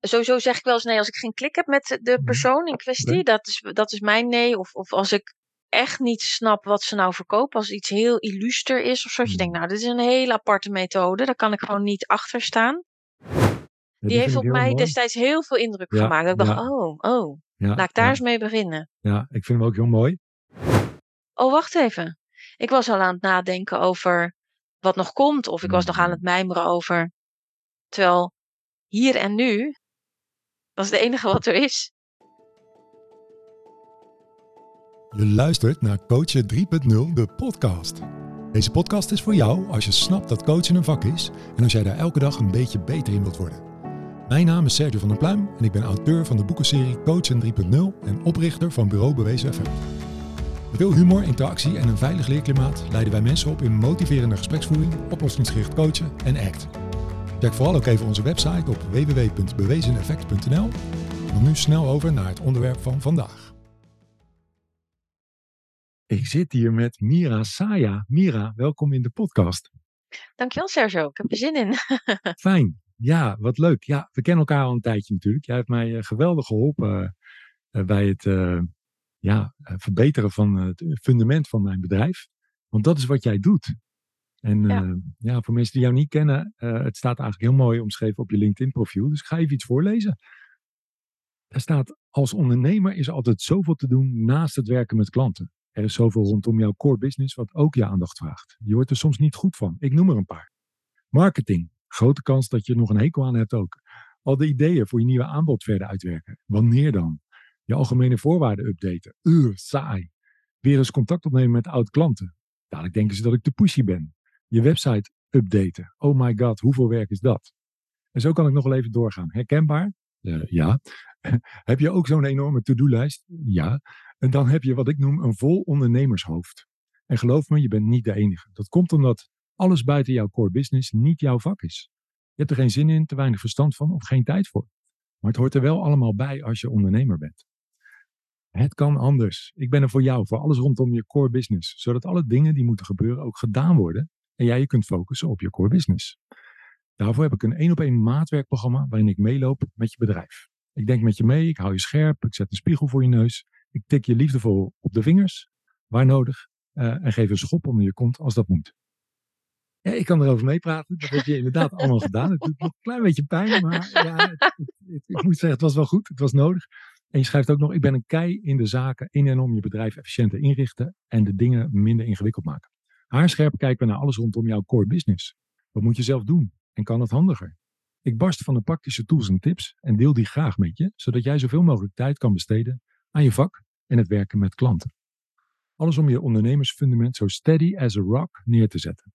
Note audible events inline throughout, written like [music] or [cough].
sowieso zeg ik wel eens nee als ik geen klik heb met de Mhm. persoon in kwestie. Dat, is, dat is mijn nee. Of, of als ik echt niet snap wat ze nou verkopen. Als iets heel illuster is of zo. Dat je Mhm. denkt, nou, dit is een hele aparte methode. Daar kan ik gewoon niet achter staan. Ja, Die heeft op mij mooi. destijds heel veel indruk Ja, gemaakt. Dat ik dacht, oh, oh, laat ik daar eens mee beginnen. ja, ik vind hem ook heel mooi. Oh, wacht even. Ik was al aan het nadenken over wat nog komt. Of ik was nog aan het mijmeren over. Terwijl hier en nu, dat is het enige wat er is. Je luistert naar Coachen 3.0, de podcast. Deze podcast is voor jou als je snapt dat coachen een vak is en als jij daar elke dag een beetje beter in wilt worden. Mijn naam is Sergio van der Pluim en ik ben auteur van de boekenserie Coachen 3.0 en oprichter van Bureau Bewezen Effect. Met veel humor, interactie en een veilig leerklimaat leiden wij mensen op in motiverende gespreksvoering, oplossingsgericht coachen en ACT. Check vooral ook even onze website op www.bewezeneffect.nl. Dan nu snel over naar het onderwerp van vandaag. Ik zit hier met Mira Saya. Mira, welkom in de podcast. Dankjewel Sergio, ik heb er zin in. [laughs] Fijn. Ja, wat leuk. Ja, we kennen elkaar al een tijdje natuurlijk. Jij hebt mij eh, geweldig geholpen eh, bij het eh, ja, eh, verbeteren van het fundament van mijn bedrijf. Want dat is wat jij doet. En Ja. ja. ja, voor mensen die jou niet kennen, eh, het staat eigenlijk heel mooi omschreven op je LinkedIn profiel. Dus ik ga even iets voorlezen. Er staat, als ondernemer is er altijd zoveel te doen naast het werken met klanten. Er is zoveel rondom jouw core business wat ook je aandacht vraagt. Je wordt er soms niet goed van. Ik noem er een paar. Marketing. Grote kans dat je er nog een hekel aan hebt ook. Al de ideeën voor je nieuwe aanbod verder uitwerken. Wanneer dan? Je algemene voorwaarden updaten. Ugh, saai. Weer eens contact opnemen met oud-klanten. Dadelijk denken ze dat ik te pushy ben. Je website updaten. Oh my god, hoeveel werk is dat? En zo kan ik nog wel even doorgaan. Herkenbaar? Eh, ja. [laughs] heb je ook zo'n enorme to-do-lijst? Ja. En dan heb je wat ik noem een vol ondernemershoofd. En geloof me, je bent niet de enige. Dat komt omdat alles buiten jouw core business niet jouw vak is. Je hebt er geen zin in, te weinig verstand van of geen tijd voor. Maar het hoort er wel allemaal bij als je ondernemer bent. Het kan anders. Ik ben er voor jou, voor alles rondom je core business. Zodat alle dingen die moeten gebeuren ook gedaan worden. En jij je kunt focussen op je core business. Daarvoor heb ik een één op één maatwerkprogramma waarin ik meeloop met je bedrijf. Ik denk met je mee, ik hou je scherp, ik zet een spiegel voor je neus. Ik tik je liefdevol op de vingers, waar nodig. eh, en geef een schop onder je kont als dat moet. Ja, ik kan erover meepraten. Dat heb je inderdaad [laughs] allemaal gedaan. Het doet nog een klein beetje pijn, maar ja, het, het- het- ik moet zeggen, het was wel goed. Het was nodig. En je schrijft ook nog, ik ben een kei in de zaken in en om je bedrijf efficiënter inrichten en de dingen minder ingewikkeld maken. Haarscherp kijken we naar alles rondom jouw core business. Wat moet je zelf doen? En kan het handiger? Ik barst van de praktische tools en tips en deel die graag met je, zodat jij zoveel mogelijk tijd kan besteden aan je vak en het werken met klanten. Alles om je ondernemersfundament zo steady as a rock neer te zetten.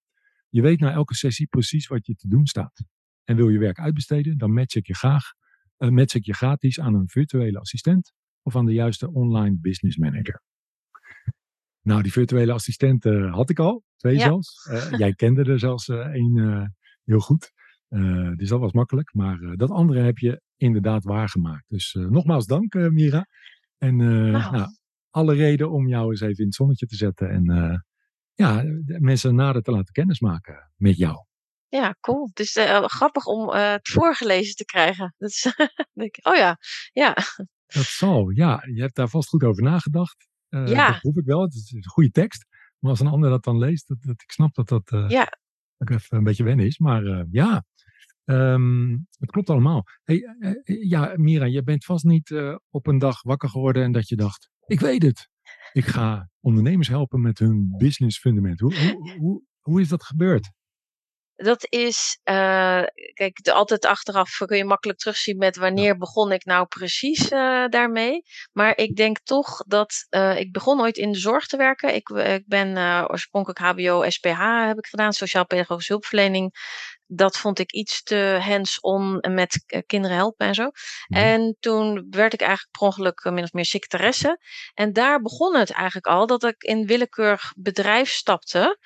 Je weet na elke sessie precies wat je te doen staat. En wil je werk uitbesteden, dan match ik je graag, eh, match ik je gratis aan een virtuele assistent of aan de juiste online business manager. Nou, die virtuele assistent eh, had ik al, twee Ja. zelfs. Eh, jij kende er zelfs eh, één heel goed. Dus dat was makkelijk. Maar dat andere heb je inderdaad waargemaakt. Dus nogmaals dank, Mira. En Nou. nou, alle reden om jou eens even in het zonnetje te zetten. En ja, mensen nader te laten kennismaken met jou. Ja, cool. Het is eh, grappig om het voorgelezen te krijgen. Dat is, [laughs] denk ik, oh ja, ja. Dat zal, ja. Je hebt daar vast goed over nagedacht. Eh, Ja. Dat proef ik wel. Het is een goede tekst. Maar als een ander dat dan leest, dat, dat ik snap dat dat eh, Ja. ook even een beetje wennen is. Maar eh, ja, Ehm, het klopt allemaal. Hey, ja, Mira, je bent vast niet op een dag wakker geworden en dat je dacht, ik weet het. Ik ga ondernemers helpen met hun business fundament. Hoe, hoe, hoe, hoe is dat gebeurd? Dat is, eh, kijk, de- altijd achteraf kun je makkelijk terugzien met wanneer begon ik nou precies eh, daarmee. Maar ik denk toch dat ik ik begon ooit in de zorg te werken. Ik, ik ben eh, oorspronkelijk HBO, SPH heb ik gedaan, sociaal-pedagogische hulpverlening. Dat vond ik iets te hands-on met kinderen helpen en zo. Mhm. En toen werd ik eigenlijk per ongeluk eh, min of meer secretaresse. En daar begon het eigenlijk al dat ik in willekeurig bedrijf stapte.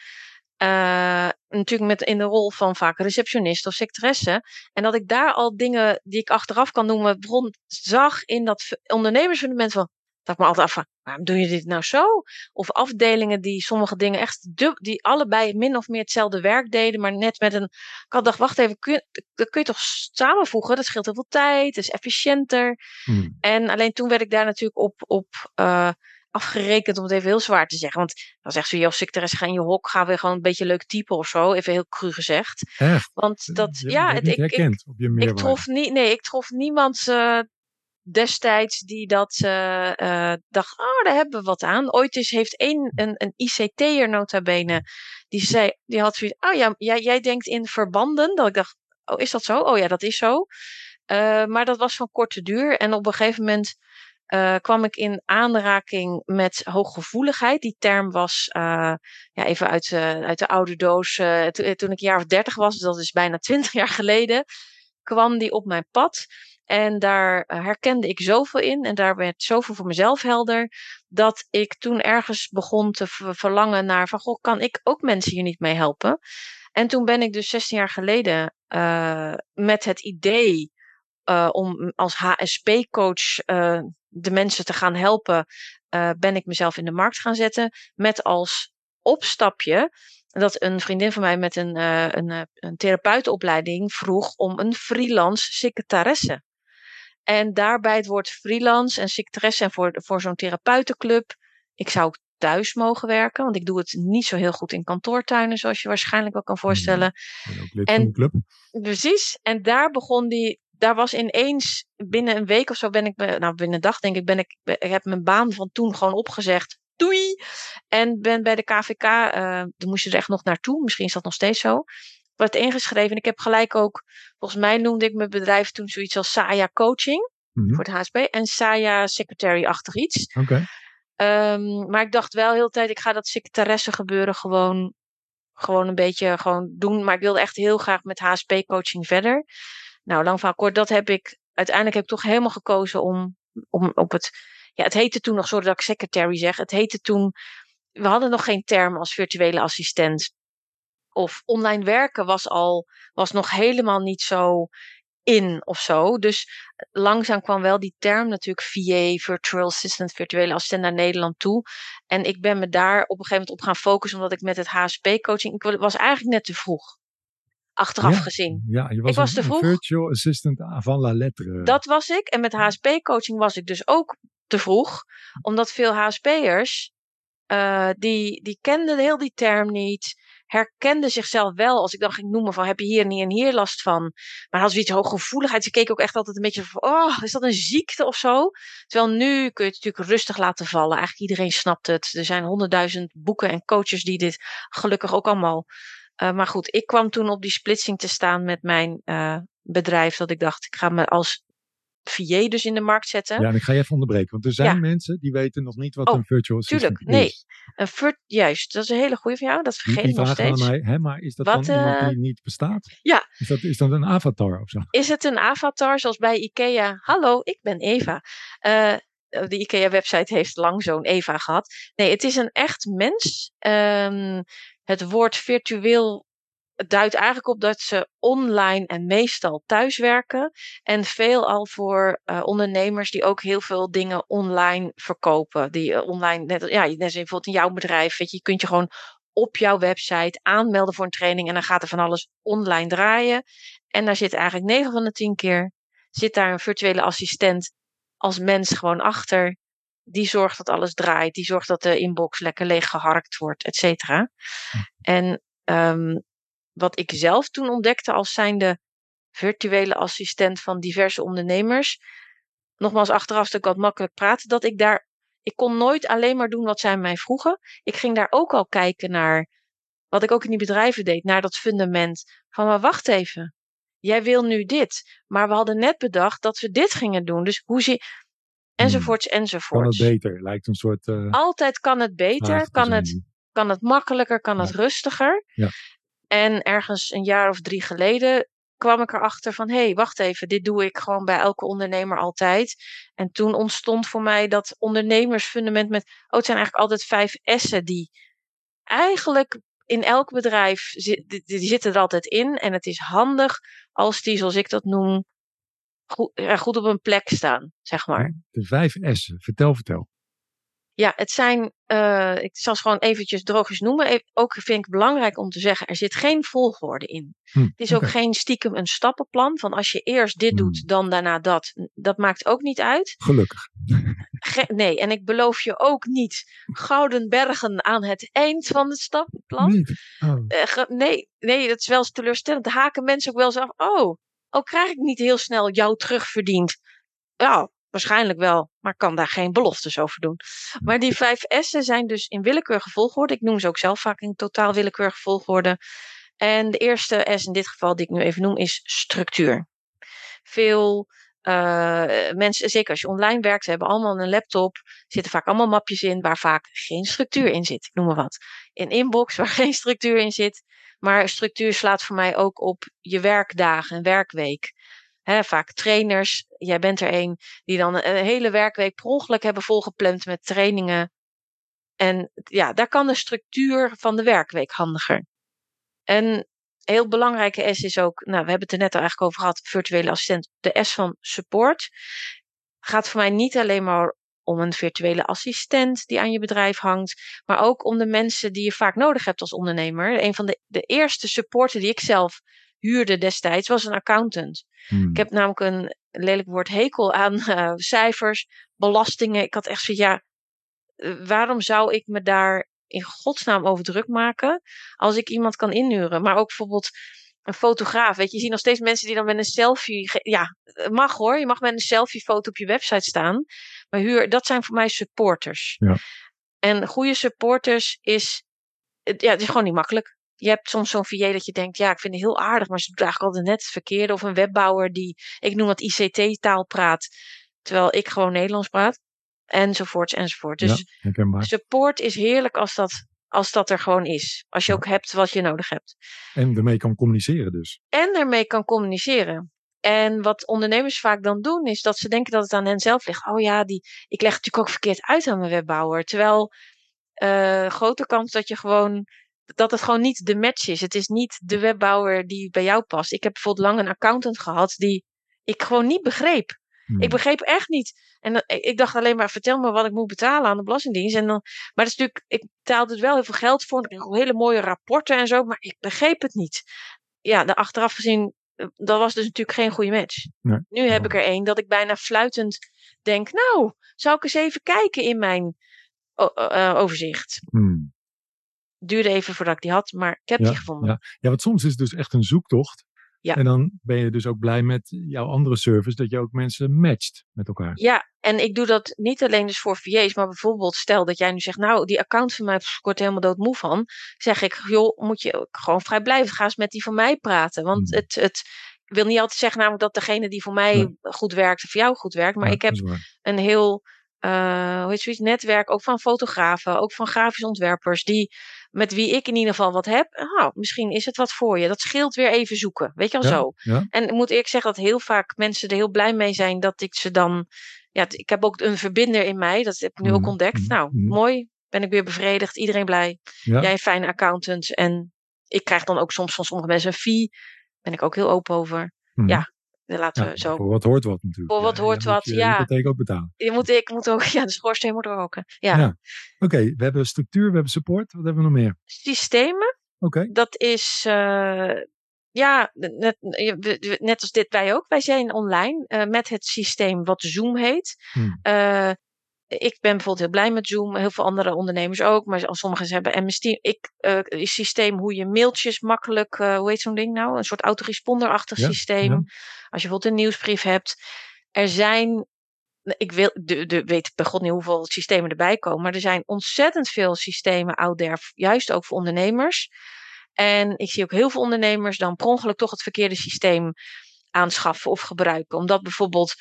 Eh, natuurlijk met in de rol van vaak receptionist of secretaresse. En dat ik daar al dingen die ik achteraf kan noemen, bron zag in dat ondernemersfundament van. Dat ik me altijd af waarom doe je dit nou zo? Of afdelingen die sommige dingen echt, die allebei min of meer hetzelfde werk deden, maar net met een. Ik had dacht, wacht even, kun dat kun je toch samenvoegen? Dat scheelt heel veel tijd, is efficiënter. Hmm. En alleen toen werd ik daar natuurlijk op, op uh, afgerekend, om het even heel zwaar te zeggen. Want dan zegt ze, joh, secretaris, ga in je hok, ga weer gewoon een beetje leuk typen of zo. Even heel cru gezegd. Echt? Want dat, ja, het, ik, ik, ik, trof niet, nee, ik trof niemand uh, destijds die dat uh, uh, dacht, oh, daar hebben we wat aan. Ooit is, heeft één, een, een ICT'er nota bene, die zei, die had zoiets, oh ja, jij, jij denkt in verbanden. Dat ik dacht, oh, is dat zo? Oh ja, dat is zo. Uh, maar dat was van korte duur. En op een gegeven moment uh, kwam ik in aanraking met hooggevoeligheid. Die term was uh, ja, even uit, uit de oude doos. To, toen ik een jaar of dertig was, dus dat is bijna [laughs] twintig jaar geleden, kwam die op mijn pad. En daar herkende ik zoveel in en daar werd zoveel voor mezelf helder, dat ik toen ergens begon te verlangen naar van, goh, kan ik ook mensen hier niet mee helpen? En toen ben ik dus 16 jaar geleden met het idee om als HSP-coach de mensen te gaan helpen, uh, ben ik mezelf in de markt gaan zetten. Met als opstapje dat een vriendin van mij met een, een, eh, een therapeutenopleiding vroeg om een freelance secretaresse. En daarbij het woord freelance en secretaresse en voor, voor zo'n therapeutenclub. Ik zou thuis mogen werken, want ik doe het niet zo heel goed in kantoortuinen, zoals je waarschijnlijk wel kan voorstellen. Ja, ook lid en, van de club. Precies. En daar begon die daar was ineens binnen een week of zo ben ik, nou binnen een dag denk ik, ben ik, ik heb mijn baan van toen gewoon opgezegd. Doei! En ben bij de KVK, uh, eh, dan moest je er echt nog naartoe, misschien is dat nog steeds zo. Werd ingeschreven en ik heb gelijk ook, volgens mij noemde ik mijn bedrijf toen zoiets als Saya Coaching mhm. voor het HSP en Saya Secretary-achtig iets. Oké. Um, maar ik dacht wel heel de tijd, ik ga dat secretaresse gebeuren gewoon, gewoon een beetje gewoon doen. Maar ik wilde echt heel graag met HSP-coaching verder. Nou, lang van kort, dat heb ik. Uiteindelijk heb ik toch helemaal gekozen om, om op het. Ja, het heette toen nog, sorry ik secretary zeg. Het heette toen. We hadden nog geen term als virtuele assistent. Of online werken was al. was nog helemaal niet zo in of zo. Dus langzaam kwam wel die term natuurlijk VA, Virtual Assistant, virtuele assistent naar Nederland toe. En ik ben me daar op een gegeven moment op gaan focussen, omdat ik met het HSP-coaching, ik was eigenlijk net te vroeg achteraf gezien. Ja, je was, ik was te vroeg. virtual assistant van la lettre. Dat was ik. En met HSP-coaching was ik dus ook te vroeg. Omdat veel HSP'ers, uh, die, die kenden heel die term niet. Herkenden zichzelf wel, als ik dan ging noemen van heb je hier niet en hier last van. Maar hadden ze iets hooggevoeligheid. Ze keken ook echt altijd een beetje van, oh, is dat een ziekte of zo? Terwijl nu kun je het natuurlijk rustig laten vallen. Eigenlijk iedereen snapt het. Er zijn honderdduizend boeken en coaches die dit gelukkig ook allemaal uh, maar goed, ik kwam toen op die splitsing te staan met mijn uh, bedrijf. Dat ik dacht, ik ga me als VA dus in de markt zetten. Ja, en ik ga je even onderbreken. Want er zijn ja. mensen die weten nog niet wat oh, een virtual assistant tuurlijk, nee. is. Een vir juist, dat is een hele goede van jou. Dat vergeet ik nog steeds. Aan mij, hè, maar is dat wat, dan iemand die niet bestaat? Ja. Is dat, is dat een avatar of zo? Is het een avatar zoals bij IKEA? Hallo, ik ben Eva. Uh, de IKEA-website heeft lang zo'n Eva gehad. Nee, het is een echt mens. Um, het woord virtueel duidt eigenlijk op dat ze online en meestal thuiswerken. En veelal voor uh, ondernemers die ook heel veel dingen online verkopen. Die uh, online, net, ja, net bijvoorbeeld in jouw bedrijf, weet je, je kunt je gewoon op jouw website aanmelden voor een training en dan gaat er van alles online draaien. En daar zit eigenlijk 9 van de 10 keer zit daar een virtuele assistent als mens gewoon achter die zorgt dat alles draait. Die zorgt dat de inbox lekker leeg geharkt wordt, et cetera. En um, wat ik zelf toen ontdekte als zijnde virtuele assistent van diverse ondernemers. Nogmaals, achteraf stuk wat makkelijk praten. Dat ik daar. Ik kon nooit alleen maar doen wat zij mij vroegen. Ik ging daar ook al kijken naar. Wat ik ook in die bedrijven deed. Naar dat fundament. Van maar wacht even. Jij wil nu dit. Maar we hadden net bedacht dat we dit gingen doen. Dus hoe zie enzovoorts, hmm. enzovoorts. Kan het beter? Lijkt een soort. Uh, Altijd kan het beter, kan het, kan het makkelijker, kan het rustiger. Ja. En ergens een jaar of drie geleden kwam ik erachter van, hé, hey, wacht even, dit doe ik gewoon bij elke ondernemer altijd. En toen ontstond voor mij dat ondernemersfundament met, oh, het zijn eigenlijk altijd vijf S'en die eigenlijk in elk bedrijf, die, die zitten er altijd in. En het is handig als die, zoals ik dat noem, goed, goed op een plek staan, zeg maar. De vijf S'en, vertel, vertel. Ja, het zijn, uh, ik zal ze gewoon eventjes droogjes noemen. Ook vind ik belangrijk om te zeggen, er zit geen volgorde in. Hm, het is ook geen stiekem een stappenplan van als je eerst dit doet, hm. dan daarna dat. Dat maakt ook niet uit. Gelukkig. [laughs] Ge nee, en ik beloof je ook niet gouden bergen aan het eind van het stappenplan. Nee, oh. uh, nee, nee, dat is wel eens teleurstellend. Haken mensen ook wel eens af. Oh, oh, krijg ik niet heel snel jou terugverdiend? Ja, Waarschijnlijk wel, maar kan daar geen beloftes over doen. Maar die vijf S'en zijn dus in willekeurige volgorde. Ik noem ze ook zelf vaak in totaal willekeurige volgorde. En de eerste S in dit geval, die ik nu even noem, is structuur. Veel uh, mensen, zeker als je online werkt, hebben allemaal een laptop. zitten vaak allemaal mapjes in waar vaak geen structuur in zit. Ik noem maar wat. In inbox waar [laughs] geen structuur in zit. Maar structuur slaat voor mij ook op je werkdagen, een werkweek vaak trainers, jij bent er een, die dan een hele werkweek per ongeluk hebben volgepland met trainingen. En ja, daar kan de structuur van de werkweek handiger. En heel belangrijke S is ook, nou, we hebben het er net al eigenlijk over gehad, virtuele assistent. De S van support gaat voor mij niet alleen maar om een virtuele assistent die aan je bedrijf hangt, maar ook om de mensen die je vaak nodig hebt als ondernemer. Een van de, de eerste supporten die ik zelf huurde destijds was een accountant. Hmm. Ik heb namelijk een lelijk woord hekel aan uh, [laughs] cijfers, belastingen. Ik had echt zoiets, ja, eh, waarom zou ik me daar in godsnaam over druk maken als ik iemand kan inhuren? Maar ook bijvoorbeeld een fotograaf. Weet je, je ziet nog steeds mensen die dan met een selfie. Ja, mag hoor. Je mag met een selfie-foto op je website staan. Maar huur, dat zijn voor mij supporters. Ja. En goede supporters is. Ja, het is gewoon niet makkelijk je hebt soms zo'n VA dat je denkt, ja, ik vind het heel aardig, maar ze doet eigenlijk altijd net het verkeerde. Of een webbouwer die, ik noem dat ICT-taal praat, terwijl ik gewoon Nederlands praat. Enzovoorts, enzovoort. Dus ja, support is heerlijk als dat, als dat er gewoon is. Als je ook hebt wat je nodig hebt. En ermee kan communiceren dus. En ermee kan communiceren. En wat ondernemers vaak dan doen, is dat ze denken dat het aan hen zelf ligt. Oh ja, die, ik leg het natuurlijk ook verkeerd uit aan mijn webbouwer. Terwijl uh, grote kans dat je gewoon dat het gewoon niet de match is. Het is niet de webbouwer die bij jou past. Ik heb bijvoorbeeld lang een accountant gehad die ik gewoon niet begreep. Hmm. Ik begreep echt niet. En ik dacht alleen maar, vertel me wat ik moet betalen aan de Belastingdienst. En dan, maar dat is natuurlijk, ik betaalde er wel heel veel geld voor. Ik kreeg hele mooie rapporten en zo, maar ik begreep het niet. Ja, de achteraf gezien, eh, dat was dus natuurlijk geen goede match. Nee. Nu heb ik er één dat ik bijna fluitend denk, nou, zou ik eens even kijken in mijn uh, overzicht. Hmm duurde even voordat ik die had, maar ik heb die gevonden. Ja. ja, want soms is het dus echt een zoektocht. Ja. En dan ben je dus ook blij met jouw andere service, dat je ook mensen matcht met elkaar. Ja, en ik doe dat niet alleen dus voor VA's, maar bijvoorbeeld stel dat jij nu zegt, nou, die account van mij wordt helemaal doodmoe van. Zeg ik, joh, moet je gewoon vrij blijven. Ga eens met die van mij praten. Want hmm. het, het wil niet altijd zeggen namelijk dat degene die voor mij goed werkt, voor jou goed werkt. Maar ik heb een heel, uh, hoe heet zoiets, netwerk, ook van fotografen, ook van grafisch ontwerpers, die met wie ik in ieder geval wat heb. Nou, misschien is het wat voor je. Dat scheelt weer even zoeken. Weet je al zo. En ik moet eerlijk zeggen dat heel vaak mensen er heel blij mee zijn dat ik ze dan. Ja, ik heb ook een verbinder in mij. Dat heb ik nu ook mhm, ontdekt. Mhm, nou, mhm. mooi. Ben ik weer bevredigd. Iedereen blij. Jij een fijne accountant. En ik krijg dan ook soms van sommige mensen een fee. Ben ik ook heel open over. Ja, laten we zo. Voor wat hoort wat natuurlijk. Voor wat hoort wat, je, ja. Je ook betalen. Je moet, ik moet ook, [laughs] ja, de schoorsteen moet roken. Ja. ja. Oké, we hebben structuur, we hebben support. Wat hebben we nog meer? Systemen. Oké. Dat is, uh, ja, net, net als dit wij ook. Wij zijn online uh, met het systeem wat Zoom heet. Hmm. Uh, ik ben bijvoorbeeld heel blij met Zoom. Heel veel andere ondernemers ook. Maar sommigen hebben MS Teams. Ik, uh, systeem hoe je mailtjes makkelijk, uh, hoe heet zo'n ding nou? Een soort autoresponder-achtig systeem. Als je bijvoorbeeld een nieuwsbrief hebt. Er zijn, ik wil, de, de, weet bij god niet hoeveel systemen erbij komen. Maar er zijn ontzettend veel systemen out there. Juist ook voor ondernemers. En ik zie ook heel veel ondernemers dan per ongeluk toch het verkeerde systeem aanschaffen of gebruiken. Omdat bijvoorbeeld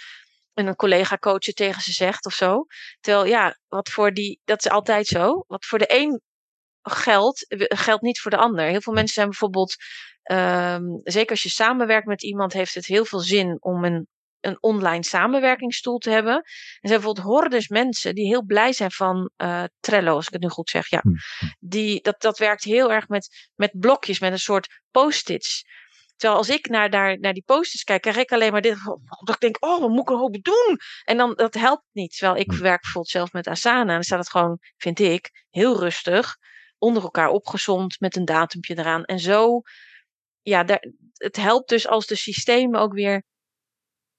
een collega coachen tegen ze zegt of zo. Terwijl ja, wat voor die, dat is altijd zo. Wat voor de een geldt, geldt niet voor de ander. Heel veel mensen zijn bijvoorbeeld, um, zeker als je samenwerkt met iemand, heeft het heel veel zin om een, een online samenwerkingstoel te hebben. En er zijn bijvoorbeeld hordes mensen die heel blij zijn van uh, Trello, als ik het nu goed zeg. Ja. Hm, hm. Die, dat, dat werkt heel erg met, met blokjes, met een soort post-its. Terwijl als ik naar, naar, naar die posters kijk, krijg ik alleen maar dit. Dat ik denk, oh, wat moet ik er hoop doen? En dan, dat helpt niet. Terwijl ik Hm. werk bijvoorbeeld zelf met Asana. En dan staat het gewoon, vind ik, heel rustig. Onder elkaar opgezond met een datumpje eraan. En zo, ja, daar, het helpt dus als de systemen ook weer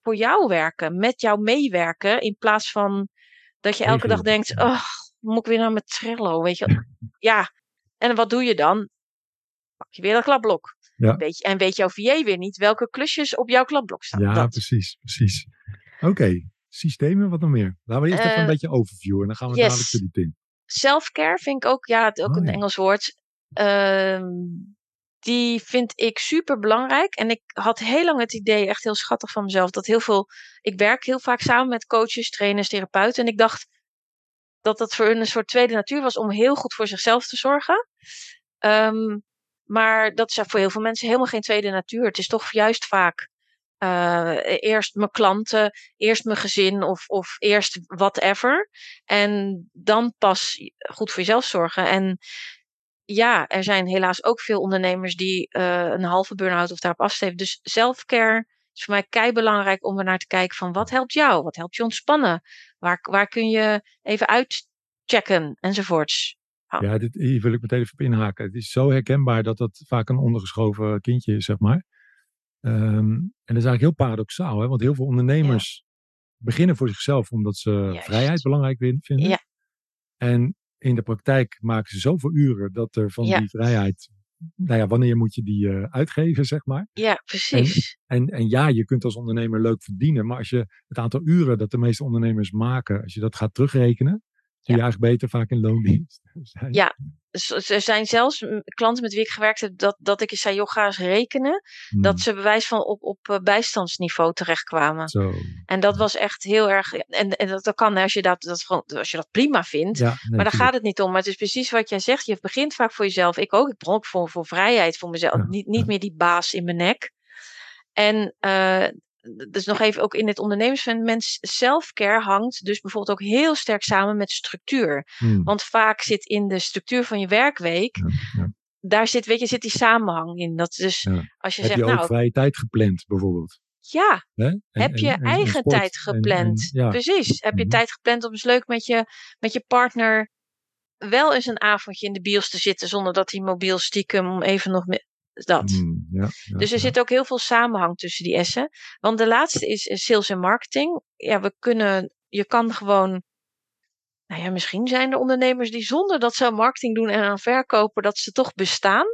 voor jou werken. Met jou meewerken. In plaats van dat je elke dag denkt, oh, moet ik weer naar mijn Trello, weet je. Ja, en wat doe je dan? Pak je weer dat klapblok. Ja. Weet je, en weet jouw VA weer niet welke klusjes op jouw klapblok staan. Ja, dat. precies, precies. Oké, systemen, wat nog meer? Laten we eerst even Eh, een beetje overview en dan gaan we yes. dadelijk de diep in. Self-care vind ik ook, ja, het- ook Oh, een ja. Engels woord. Ehm, die vind ik super belangrijk. En ik had heel lang het idee, echt heel schattig van mezelf, dat heel veel. Ik werk heel vaak samen met coaches, trainers, therapeuten. En ik dacht dat dat voor hun een soort tweede natuur was om heel goed voor zichzelf te zorgen. Ehm, maar dat is voor heel veel mensen helemaal geen tweede natuur. Het is toch juist vaak eh, eerst mijn klanten, eerst mijn gezin of, of eerst whatever. En dan pas goed voor jezelf zorgen. En ja, er zijn helaas ook veel ondernemers die eh, een halve burn-out of daarop afsteven. Dus self-care is voor mij kei belangrijk om er naar te kijken van wat helpt jou? Wat helpt je ontspannen? Waar, waar kun je even uitchecken enzovoorts. Ja, dit, hier wil ik meteen even op inhaken. Het is zo herkenbaar dat dat vaak een ondergeschoven kindje is, zeg maar. Ehm, en dat is eigenlijk heel paradoxaal, hè? want heel veel ondernemers beginnen voor zichzelf omdat ze Juist. vrijheid belangrijk vinden. Ja. En in de praktijk maken ze zoveel uren dat er van Ja. die vrijheid, nou ja, wanneer moet je die eh, uitgeven, zeg maar. Ja, precies. En, en ja, je kunt als ondernemer leuk verdienen, maar als je het aantal uren dat de meeste ondernemers maken, als je dat gaat terugrekenen, je eigenlijk beter vaak in loondienst [laughs] zijn. Ja. Dus er zijn zelfs klanten met wie ik gewerkt heb, dat, dat ik eens zei, joh, ga eens rekenen. Hmm, Dat ze bewijs van op, op eh, bijstandsniveau terechtkwamen. Zo. En dat was echt heel erg. En, en dat, dat kan als je dat, dat, gewoon- als je dat prima vindt. Ja, nee, maar daar gaat het niet om. Maar het is precies wat jij zegt. Je begint vaak voor jezelf. Ik ook. Ik begon ook voor, voor vrijheid voor mezelf. Ja, Niet, niet ja. meer die baas in mijn nek. En eh, dus nog even ook in het ondernemersfenomeen. Self-care hangt dus bijvoorbeeld ook heel sterk samen met structuur. Hmm, Want vaak zit in de structuur van je werkweek. ja, ja. Daar zit, weet je, zit die samenhang in. Dat dus Ja. als je Heb zegt, je ook nou vrije tijd gepland, bijvoorbeeld? ja? En- heb je en- en- en eigen tijd gepland? Precies. Heb je Mhm. tijd gepland om eens leuk met je, met je partner wel eens een avondje in de bios te zitten zonder dat hij mobiel stiekem om even nog dat. hmm, ja, ja, Dus er ja. zit ook heel veel samenhang tussen die essen. Want de laatste is eh, sales en marketing. Ja, we kunnen, je kan gewoon. Nou ja, misschien zijn er ondernemers die zonder dat ze marketing doen en aan verkopen, dat ze toch bestaan.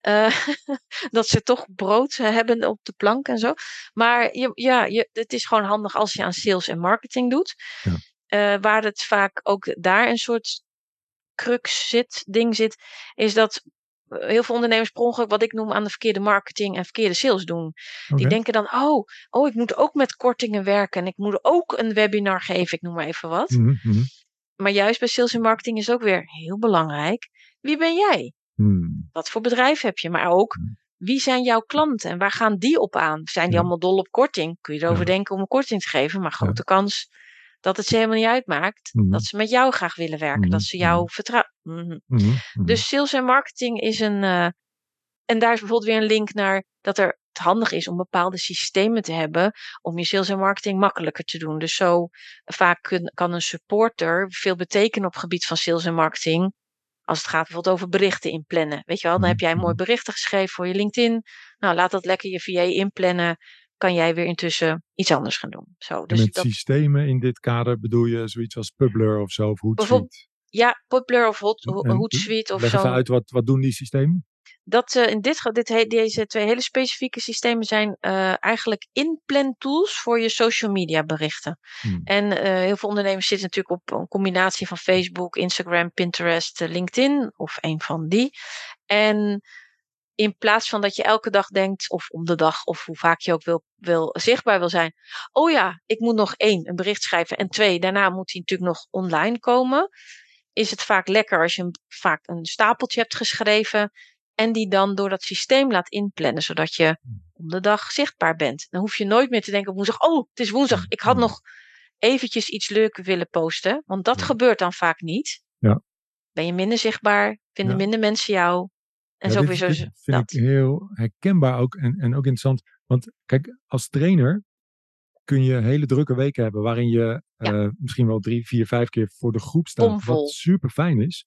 Eh, [laughs] dat ze toch brood hebben op de plank en zo. Maar je, ja, je, het is gewoon handig als je aan sales en marketing doet. Ja. Eh, waar het vaak ook daar een soort crux zit, ding zit, is dat eh, heel veel ondernemers per ongeluk wat ik noem aan de verkeerde marketing en verkeerde sales doen. Die denken dan, oh, oh, ik moet ook met kortingen werken en ik moet ook een webinar geven, ik noem maar even wat. Mhm, mhm. Maar juist bij sales en marketing is ook weer heel belangrijk. Wie ben jij? Hmm, Wat voor bedrijf heb je? Maar ook, Hmm. wie zijn jouw klanten en waar gaan die op aan? Zijn die Ja. allemaal dol op korting? Kun je erover Ja. denken om een korting te geven, maar grote kans dat het ze helemaal niet uitmaakt. Mhm. Dat ze met jou graag willen werken, Mhm, dat ze jou vertrouwen. Mhm. mhm. Dus sales en marketing is een. eh, en daar is bijvoorbeeld weer een link naar dat er het handig is om bepaalde systemen te hebben om je sales en marketing makkelijker te doen. Dus zo vaak kun- kan een supporter veel betekenen op het gebied van sales en marketing. Als het gaat bijvoorbeeld over berichten inplannen. Weet je wel, dan heb jij mooi berichten geschreven voor je LinkedIn. Nou, laat dat lekker je VA inplannen. Kan jij weer intussen iets anders gaan doen. Zo, En dus met dat, systemen in dit kader bedoel je zoiets als Publer of zo, of Hootsuite? Bijvoorbeeld ja, Poplar of Hot, Hootsuite of Leg zo. even uit, wat, wat doen die systemen? dat eh, in dit, dit deze twee hele specifieke systemen zijn eh, eigenlijk inplan tools voor je social media berichten. Hmm. En eh, heel veel ondernemers zitten natuurlijk op een combinatie van Facebook, Instagram, Pinterest, LinkedIn of een van die. En in plaats van dat je elke dag denkt, of om de dag, of hoe vaak je ook wil, wil zichtbaar wil zijn. Oh ja, ik moet nog één, een bericht schrijven. En twee, daarna moet hij natuurlijk nog online komen. Is het vaak lekker als je een, vaak een stapeltje hebt geschreven. En die dan door dat systeem laat inplannen, zodat je om de dag zichtbaar bent. Dan hoef je nooit meer te denken op woensdag. Oh, het is woensdag. Ik had Ja. nog eventjes iets leuk willen posten. Want dat Ja. gebeurt dan vaak niet. Ja. Ben je minder zichtbaar, vinden Ja. minder mensen jou. En Ja, dit- dit zo- vind dat. ik heel herkenbaar ook en, en ook interessant. Want kijk, als trainer kun je hele drukke weken hebben waarin je Ja. eh, misschien wel drie, vier, vijf keer voor de groep staat. Wat super fijn is.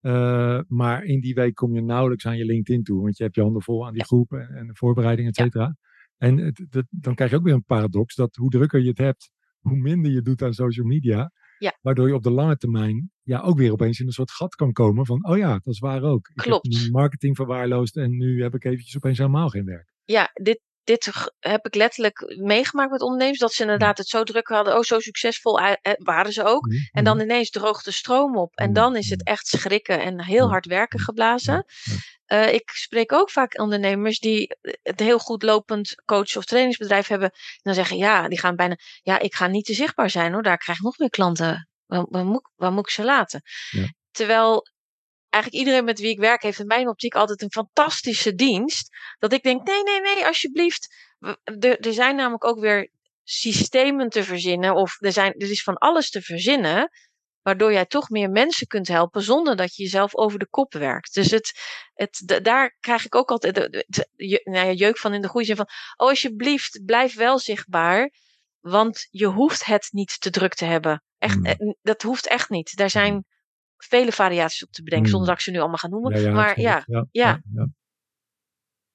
Eh, maar in die week kom je nauwelijks aan je LinkedIn toe. Want je hebt je handen vol aan die Ja. groep en, en de voorbereiding, et cetera. En het, dan krijg je ook weer een paradox dat hoe drukker je het hebt, hoe minder je doet aan social media. Ja. Waardoor je op de lange termijn ja, ook weer opeens in een soort gat kan komen van, oh ja, dat is waar ook. Ik Klopt. heb mijn marketing verwaarloosd en nu heb ik eventjes opeens helemaal geen werk. Ja, dit, dit heb ik letterlijk meegemaakt met ondernemers. Dat ze inderdaad het zo druk hadden. Oh, zo succesvol eh, eh, waren ze ook. Mhm, En dan mhm. ineens droogt de stroom op. En Mm, dan is mm. het echt schrikken en heel hard werken geblazen. Eh, ik spreek ook vaak ondernemers die het heel goed lopend coach- of trainingsbedrijf hebben. En dan zeggen, ja, die gaan bijna, ja, ik ga niet te zichtbaar zijn hoor. Daar krijg ik nog meer klanten. Waar, waar, moet, ik- waar moet ik ze laten? Ja. Terwijl eigenlijk iedereen met wie ik werk heeft in mijn optiek altijd een fantastische dienst. Dat ik denk, nee, nee, nee, alsjeblieft. Er, er zijn namelijk ook weer systemen te verzinnen. Of er, zijn, er is van alles te verzinnen. Waardoor jij toch meer mensen kunt helpen zonder dat je jezelf over de kop werkt. Dus het, het, da- daar krijg ik ook altijd de, de- de- je- nou ja, jeuk van in de goede zin van. Oh, alsjeblieft, blijf wel zichtbaar. Want je hoeft het niet te druk te hebben. Echt, Mm. eh, dat hoeft echt niet. Daar zijn vele variaties op te bedenken, Mm. zonder dat ik ze nu allemaal ga noemen. Ja, ja, maar ja, ja,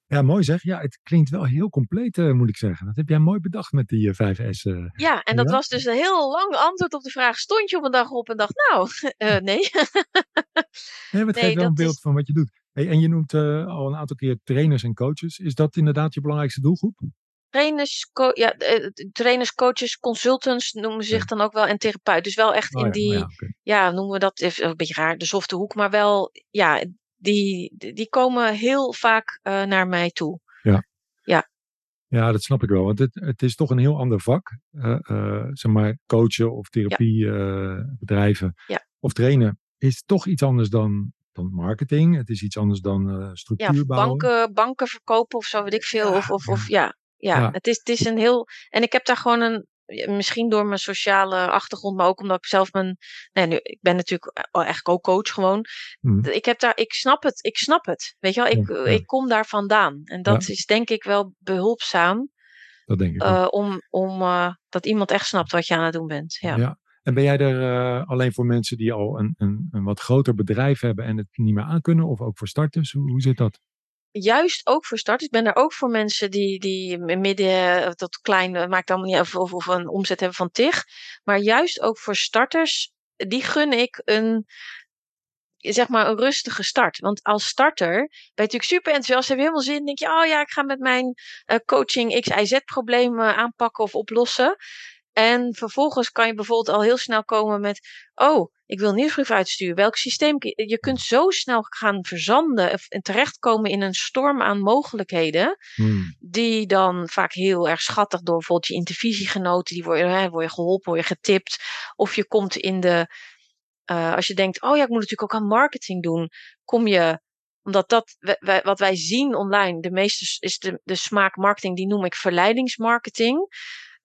ja. mooi zeg. Ja, het klinkt wel heel compleet, eh, moet ik zeggen. Dat heb jij mooi bedacht met die eh, 5S. eh. ja, en dat was dus een heel lang antwoord op de vraag. Stond je op een dag op en dacht, nou, [laughs] nee. Nee, het Nee, geeft wel een beeld is- van wat je doet. Hey, en je noemt al een aantal keer trainers en coaches. Is dat inderdaad je belangrijkste doelgroep? Trainers, ja, eh, trainers, coaches, consultants noemen zich dan ook wel. En therapeut. Dus wel echt Oh in ja, die, oh ja, ja, noemen we dat even een beetje raar, de softe hoek. Maar wel, ja, die, die komen heel vaak eh, naar mij toe. Ja, dat snap ik wel. Want het, het is toch een heel ander vak. Eh, eh, zeg maar, coachen of therapiebedrijven Ja. of trainen is toch iets anders dan, dan marketing. Het is iets anders dan eh Ja, structuur bouwen. banken, banken verkopen of zo, weet ik veel. Ja, of, of, ja. of ja, ja, Ja. Het, is, het is een heel. En ik heb daar gewoon een. Misschien door mijn sociale achtergrond, maar ook omdat ik zelf mijn. Nee, nu, ik ben natuurlijk eh, eigenlijk ook coach gewoon. Mhm. Ik heb daar. Ik snap het. Ik snap het. Weet je wel, ik, Ja, ik kom daar vandaan. En dat is denk ik wel behulpzaam. Dat denk ik eh, om om eh, dat iemand echt snapt wat je aan het doen bent. Ja. Ja. En ben jij er eh, alleen voor mensen die al een, een, een wat groter bedrijf hebben en het niet meer aankunnen? Of ook voor starters? Hoe, hoe zit dat? Juist ook voor starters. Ik ben er ook voor mensen die, die midden eh, tot klein, eh, maakt allemaal niet of, of een omzet hebben van tig. Maar juist ook voor starters, die gun ik een, zeg maar, een rustige start. Want als starter ben je natuurlijk super enthousiast, heb je helemaal zin. denk je, oh ja, ik ga met mijn eh, coaching XIZ-problemen aanpakken of oplossen. En vervolgens kan je bijvoorbeeld al heel snel komen met, oh, ik wil een nieuwsbrief uitsturen. Welk systeem? Je kunt zo snel gaan verzanden en terechtkomen in een storm aan mogelijkheden. Hmm. Die dan vaak heel erg schattig door bijvoorbeeld je intervisiegenoten, die worden, hè, word je geholpen, word je getipt. Of je komt in de, eh, als je denkt, oh ja, ik moet natuurlijk ook aan marketing doen. Kom je, omdat dat, wij- wat wij zien online, de meeste is de, de smaakmarketing, die noem ik verleidingsmarketing.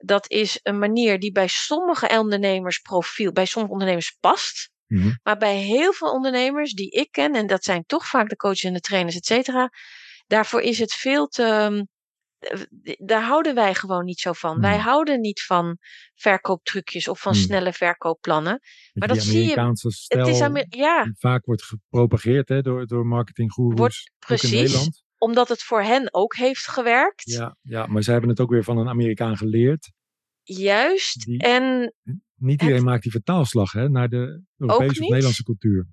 Dat is een manier die bij sommige ondernemers profiel, bij sommige ondernemers past. Mhm. Maar bij heel veel ondernemers die ik ken, en dat zijn toch vaak de coaches en de trainers, et cetera, daarvoor is het veel te. eh, Daar houden wij gewoon niet zo van. Wij Hmm. houden niet van verkooptrucjes of van Hmm. snelle verkoopplannen. Maar dat zie je- Het is Amer- ja, vaak wordt gepropageerd hè, door, door marketinggoeroes. Ook in precies. Nederland. omdat het voor hen ook heeft gewerkt. Ja, ja, maar ze hebben het ook weer van een Amerikaan geleerd. Juist. Die- En, Niet iedereen maakt die vertaalslag hè, naar de Europese of. Nederlandse cultuur.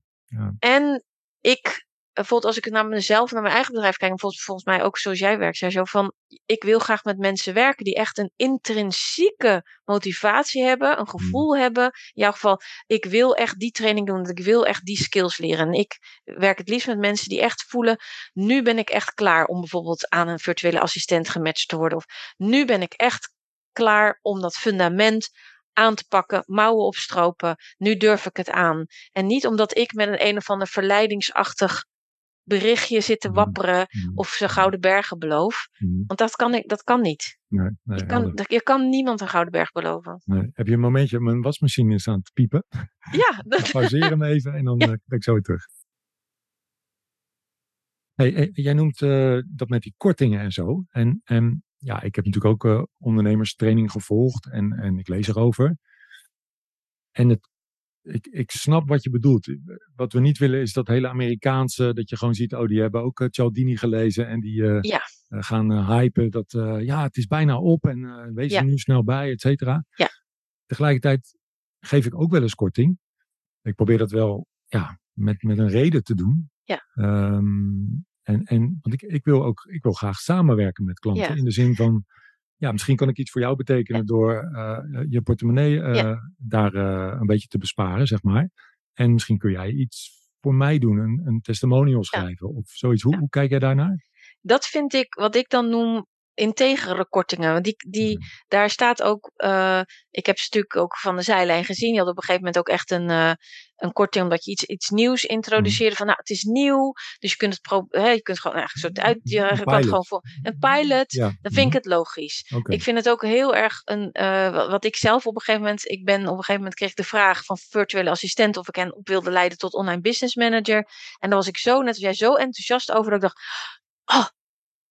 en ik, bijvoorbeeld als ik naar mezelf, naar mijn eigen bedrijf kijk, volgens, volgens mij ook zoals jij werkt, zei zo van, ik wil graag met mensen werken die echt een intrinsieke motivatie hebben, een gevoel hebben. In jouw geval, ik wil echt die training doen, ik wil echt die skills leren. En ik werk het liefst met mensen die echt voelen, nu ben ik echt klaar om bijvoorbeeld aan een virtuele assistent gematcht te worden. Of nu ben ik echt klaar om dat fundament aan te pakken, mouwen opstropen. Nu durf ik het aan. En niet omdat ik met een een of ander verleidingsachtig berichtje zit te Mhm. wapperen Mhm. of ze gouden bergen beloof. Mhm. Want dat kan, ik, dat kan niet. Nee, nee, Je kan, dat- je kan niemand een gouden berg beloven. Nee. Heb je een momentje, mijn wasmachine is aan het piepen. [laughs] Ja, [laughs] dat, Pauzeer hem even en dan eh, ben ik zo weer terug. Hey, eh, jij noemt eh, dat met die kortingen en zo. En, en ja, ik heb natuurlijk ook uh, ondernemerstraining gevolgd en, en ik lees erover. En het, ik, ik snap wat je bedoelt. Wat we niet willen is dat hele Amerikaanse, dat je gewoon ziet, oh, die hebben ook Cialdini gelezen en die ja. gaan hypen dat, ja, het is bijna op en wees er nu snel bij, et cetera. Ja. Tegelijkertijd geef ik ook wel eens korting. Ik probeer dat wel ja, met, met een reden te doen. Ja. Um, en, en want ik, ik, wil ook ik wil graag samenwerken met klanten. Ja. In de zin van, ja, misschien kan ik iets voor jou betekenen Ja. door uh, je portemonnee uh, Ja. daar uh, een beetje te besparen, zeg maar. En misschien kun jij iets voor mij doen, een, een testimonial schrijven of zoiets. Hoe, hoe kijk jij daarnaar? Dat vind ik wat ik dan noem integere kortingen. Want die, die, daar staat ook, uh, ik heb ze natuurlijk ook van de zijlijn gezien. Die had op een gegeven moment ook echt een, uh, een korting omdat je iets, iets nieuws introduceerde. Van nou, het is nieuw, dus je kunt het pro hè, je kunt gewoon eigenlijk een soort uit, je Een kan het gewoon voor een pilot. Ja. Dan vind ik het logisch. Ik vind het ook heel erg een, uh, wat, wat ik zelf op een gegeven moment, ik ben op een gegeven moment kreeg ik de vraag van virtuele assistent of ik hen op wilde leiden tot online business manager. En daar was ik zo, net als jij, zo enthousiast over dat ik dacht, oh,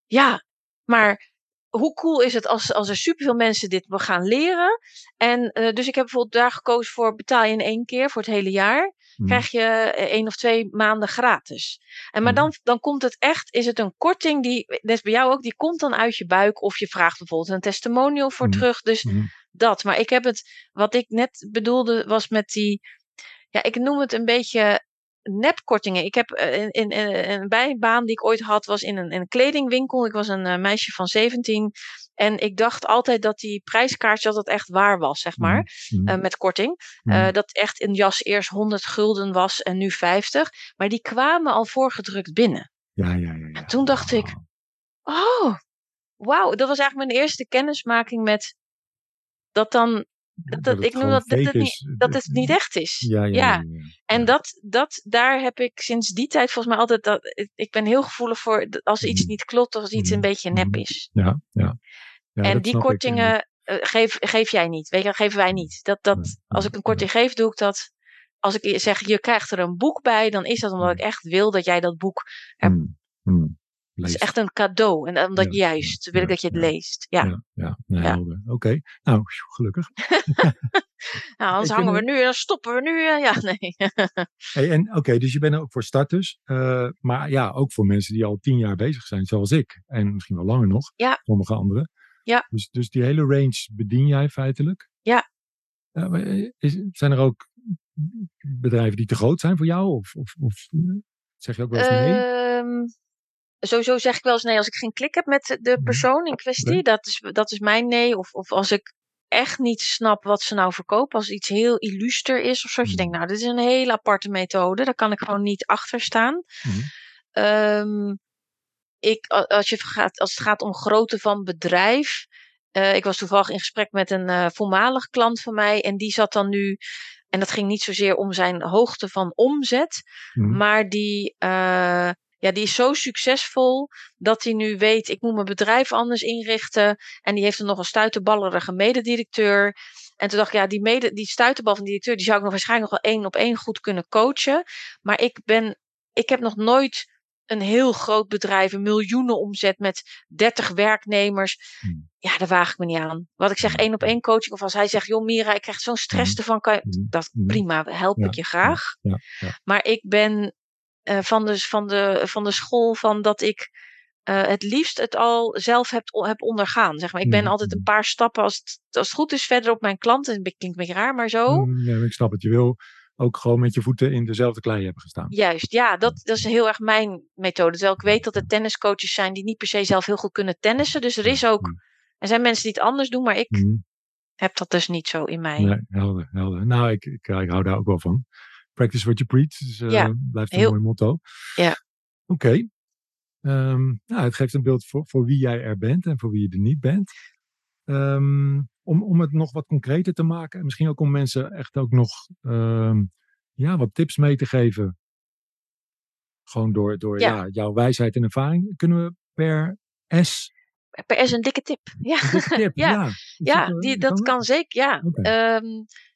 ja, maar hoe cool is het als, als er superveel mensen dit gaan leren? En uh, dus ik heb bijvoorbeeld daar gekozen voor betaal je in één keer voor het hele jaar. Mhm. Krijg je uh, één of twee maanden gratis. En maar Mhm. dan, dan komt het echt, is het een korting die, is bij jou ook, die komt dan uit je buik. Of je vraagt bijvoorbeeld een testimonial voor Mhm. terug. Dus dat. Maar ik heb het, wat ik net bedoelde, was met die, ja, ik noem het een beetje nepkortingen. Ik heb uh, in, in, in, een bijbaan die ik ooit had, was in een, in een kledingwinkel. Ik was een uh, meisje van 17. En ik dacht altijd dat die prijskaartje dat het echt waar was, zeg maar. Mhm. Uh, met korting. Mhm. dat echt een jas eerst 100 gulden was en nu 50. Maar die kwamen al voorgedrukt binnen. Ja, ja, ja. ja. En toen dacht ik, oh, wauw. Dat was eigenlijk mijn eerste kennismaking met dat dan dat, ik noem dat, dat, het niet, dat het niet echt is. Ja, ja, ja. ja, ja. En dat, dat, daar heb ik sinds die tijd volgens mij altijd. Dat, ik ben heel gevoelig voor als iets Mhm. niet klopt, of als iets een Mhm. beetje nep Mhm. is. Ja, ja. En die kortingen eh, geef, geef jij niet. Weet je, dat geven wij niet. Dat, dat, als ik een korting geef, doe ik dat. Als ik zeg, je krijgt er een boek bij, dan is dat omdat ik echt wil dat jij dat boek. er- Mm, mm. Het is echt een cadeau. En omdat Ja, juist wil ik dat je het leest. Ja. Ja, ja. Oké, nou, gelukkig. [laughs] Nou, [laughs] anders Ik hangen we nu, dan stoppen we nu. eh, Ja, nee. [laughs] Hey, en oké, dus je bent ook voor starters, eh, maar ja, ook voor mensen die al tien jaar bezig zijn, zoals ik. En misschien wel langer nog, Ja. sommige anderen. Ja. Dus, dus die hele range bedien jij feitelijk. Ja. Is, zijn er ook bedrijven die te groot zijn voor jou? Of, of, of zeg je ook wel eens nee? Ehm, sowieso zeg ik wel eens nee als ik geen klik heb met de Mhm. persoon in kwestie. Dat, is, dat is mijn nee. Of, of als ik echt niet snap wat ze nou verkopen. Als iets heel illuster is of zo. Dat je Mhm. denkt, nou, dit is een hele aparte methode. Daar kan ik gewoon niet achter staan. Mhm. Ehm, ik, als, je gaat, als het gaat om grootte van bedrijf. eh, ik was toevallig in gesprek met een eh, voormalig klant van mij. En die zat dan nu. En dat ging niet zozeer om zijn hoogte van omzet. Maar die, eh, ja, die is zo succesvol dat hij nu weet, ik moet mijn bedrijf anders inrichten. En die heeft er nog een stuiterballerige mededirecteur. En toen dacht ik, ja, die, mede, die stuiterbal van directeur, die zou ik nog waarschijnlijk nog wel één op één goed kunnen coachen. Maar ik ben, ik heb nog nooit een heel groot bedrijf, een miljoenen omzet met 30 werknemers. Hmm. Ja, daar waag ik me niet aan. Wat ik zeg, Hmm. één op één coaching. Of als hij zegt, joh Mira, ik krijg zo'n stress Hmm. ervan. Kan je, dat prima, help Ja, ik je graag. Ja, ja. Maar ik ben eh, van, de, van, de, van de school van dat ik eh, het liefst het al zelf heb, heb ondergaan. Zeg maar. Ik ben Mhm, altijd een paar stappen, als het, als het goed is, verder op mijn klanten. Het klinkt een beetje raar, maar zo. Mm, ja, ik snap het. Je wil ook gewoon met je voeten in dezelfde klei hebben gestaan. Juist, ja, dat, dat is heel erg mijn methode. Terwijl ik weet dat er tenniscoaches zijn die niet per se zelf heel goed kunnen tennissen. Dus er is ook, er zijn mensen die het anders doen, maar ik Mm, heb dat dus niet zo in mij. nee, helder, helder. Nou, ik, ik, ik hou daar ook wel van. Practice what you preach. Dus, eh, Ja, blijft een heel- mooi motto. Ja. Oké. Ehm, nou, het geeft een beeld voor, voor wie jij er bent en voor wie je er niet bent. Ehm, om, om het nog wat concreter te maken. En misschien ook om mensen echt ook nog ehm, ja, wat tips mee te geven. Gewoon door, door Ja. ja. jouw wijsheid en ervaring. Kunnen we per S Per is een dikke tip. Ja, een dikke tip? [laughs] Ja. ja. Ja, dat, die, dat kan zeker. Ja. Ehm,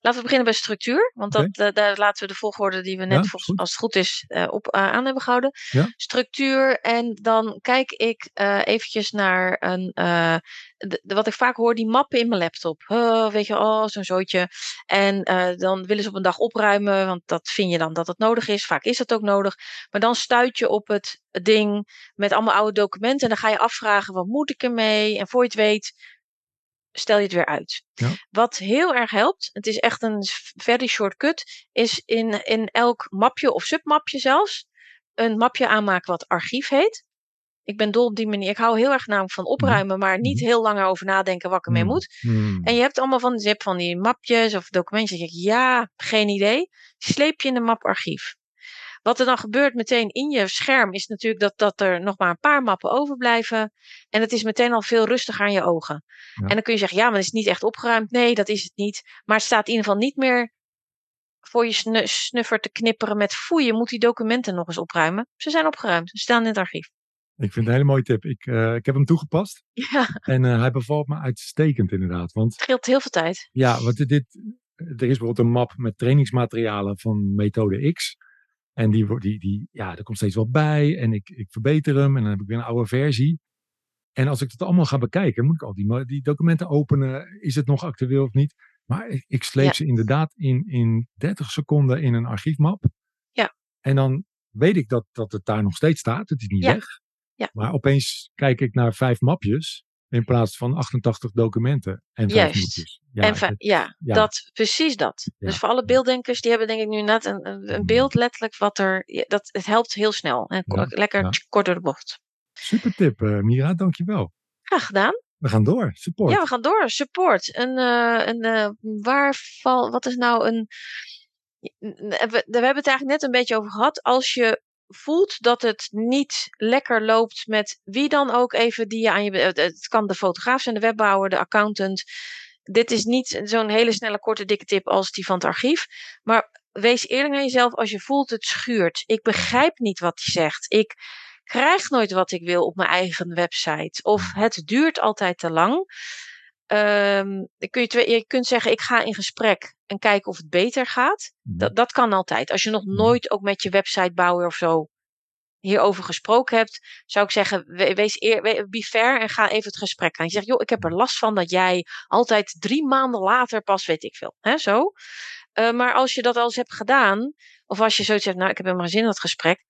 laten we beginnen bij structuur. Want dat, eh, daar laten we de volgorde die we net, volgens- als het goed is, eh, op, eh, aan hebben gehouden. Ja. Structuur. En dan kijk ik eventjes naar een. de, de- wat ik vaak hoor, die mappen in mijn laptop. Oh, weet je, oh, zo'n zootje. En dan willen ze op een dag opruimen, want dat vind je dan dat het nodig is. Vaak is dat ook nodig. Maar dan stuit je op het ding met allemaal oude documenten. En dan ga je afvragen, wat moet ik ermee? En voor je het weet, stel je het weer uit. Ja. Wat heel erg helpt, het is echt een very shortcut, is in, in elk mapje of submapje zelfs, een mapje aanmaken wat archief heet. Ik ben dol op die manier. Ik hou heel erg namelijk van opruimen, maar niet heel lang erover nadenken wat ik ermee Mm, moet. mm. En je hebt allemaal van, je hebt van die mapjes of documentjes. Denk ik, ja, geen idee. Sleep je in een map archief. Wat er dan gebeurt meteen in je scherm is natuurlijk dat, dat er nog maar een paar mappen overblijven. En het is meteen al veel rustiger aan je ogen. Ja. En dan kun je zeggen, ja, maar het is niet echt opgeruimd. Nee, dat is het niet. Maar het staat in ieder geval niet meer voor je snu- snuffer te knipperen met foei, je moet die documenten nog eens opruimen. Ze zijn opgeruimd. Ze staan in het archief. Ik vind het een hele mooie tip. Ik, eh, ik heb hem toegepast. [laughs] Ja, En eh, hij bevalt me uitstekend inderdaad. Want het scheelt heel veel tijd. ja, want dit- er is bijvoorbeeld een map met trainingsmaterialen van methode X. En die, die, die, ja, er komt steeds wat bij. En ik, ik verbeter hem. En dan heb ik weer een oude versie. En als ik het allemaal ga bekijken, moet ik al die, die documenten openen. Is het nog actueel of niet? Maar ik, ik sleep Ja. ze inderdaad in, in 30 seconden in een archiefmap. Ja. En dan weet ik dat, dat het daar nog steeds staat. Het is niet Ja. weg. Ja. Maar opeens kijk ik naar vijf mapjes. In plaats van 88 documenten en vijf Juist. Ja, en ja, ja. Dat, precies dat. Ja. Dus voor alle beelddenkers, die hebben denk ik nu net een, een, Mm. beeld letterlijk wat er, dat, het helpt heel snel. En lekker kort door de bocht. Super tip, eh, Mira. Dankjewel. Graag gedaan. We gaan door. Support. Ja, we gaan door. Support. Een, eh, een eh, waar val, wat is nou een, we, we hebben het eigenlijk net een beetje over gehad. Als je voelt dat het niet lekker loopt met wie dan ook even die je aan je. Het kan de fotograaf zijn, de webbouwer, de accountant. Dit is niet zo'n hele snelle, korte, dikke tip als die van het archief. Maar wees eerlijk naar jezelf als je voelt het schuurt. Ik begrijp niet wat hij zegt. Ik krijg nooit wat ik wil op mijn eigen website. Of het duurt altijd te lang. Ehm, dan kun je, twee- je kunt zeggen, ik ga in gesprek en kijken of het beter gaat. Mhm. Dat, dat kan altijd. Als je nog Mhm. nooit ook met je websitebouwer of zo hierover gesproken hebt, zou ik zeggen, we- wees eer, we- be fair en ga even het gesprek aan. Je zegt, joh, ik heb er last van dat jij altijd drie maanden later pas, weet ik veel. Hè, zo. Eh, maar als je dat al eens hebt gedaan, of als je zoiets hebt, nou, ik heb helemaal geen zin in dat gesprek,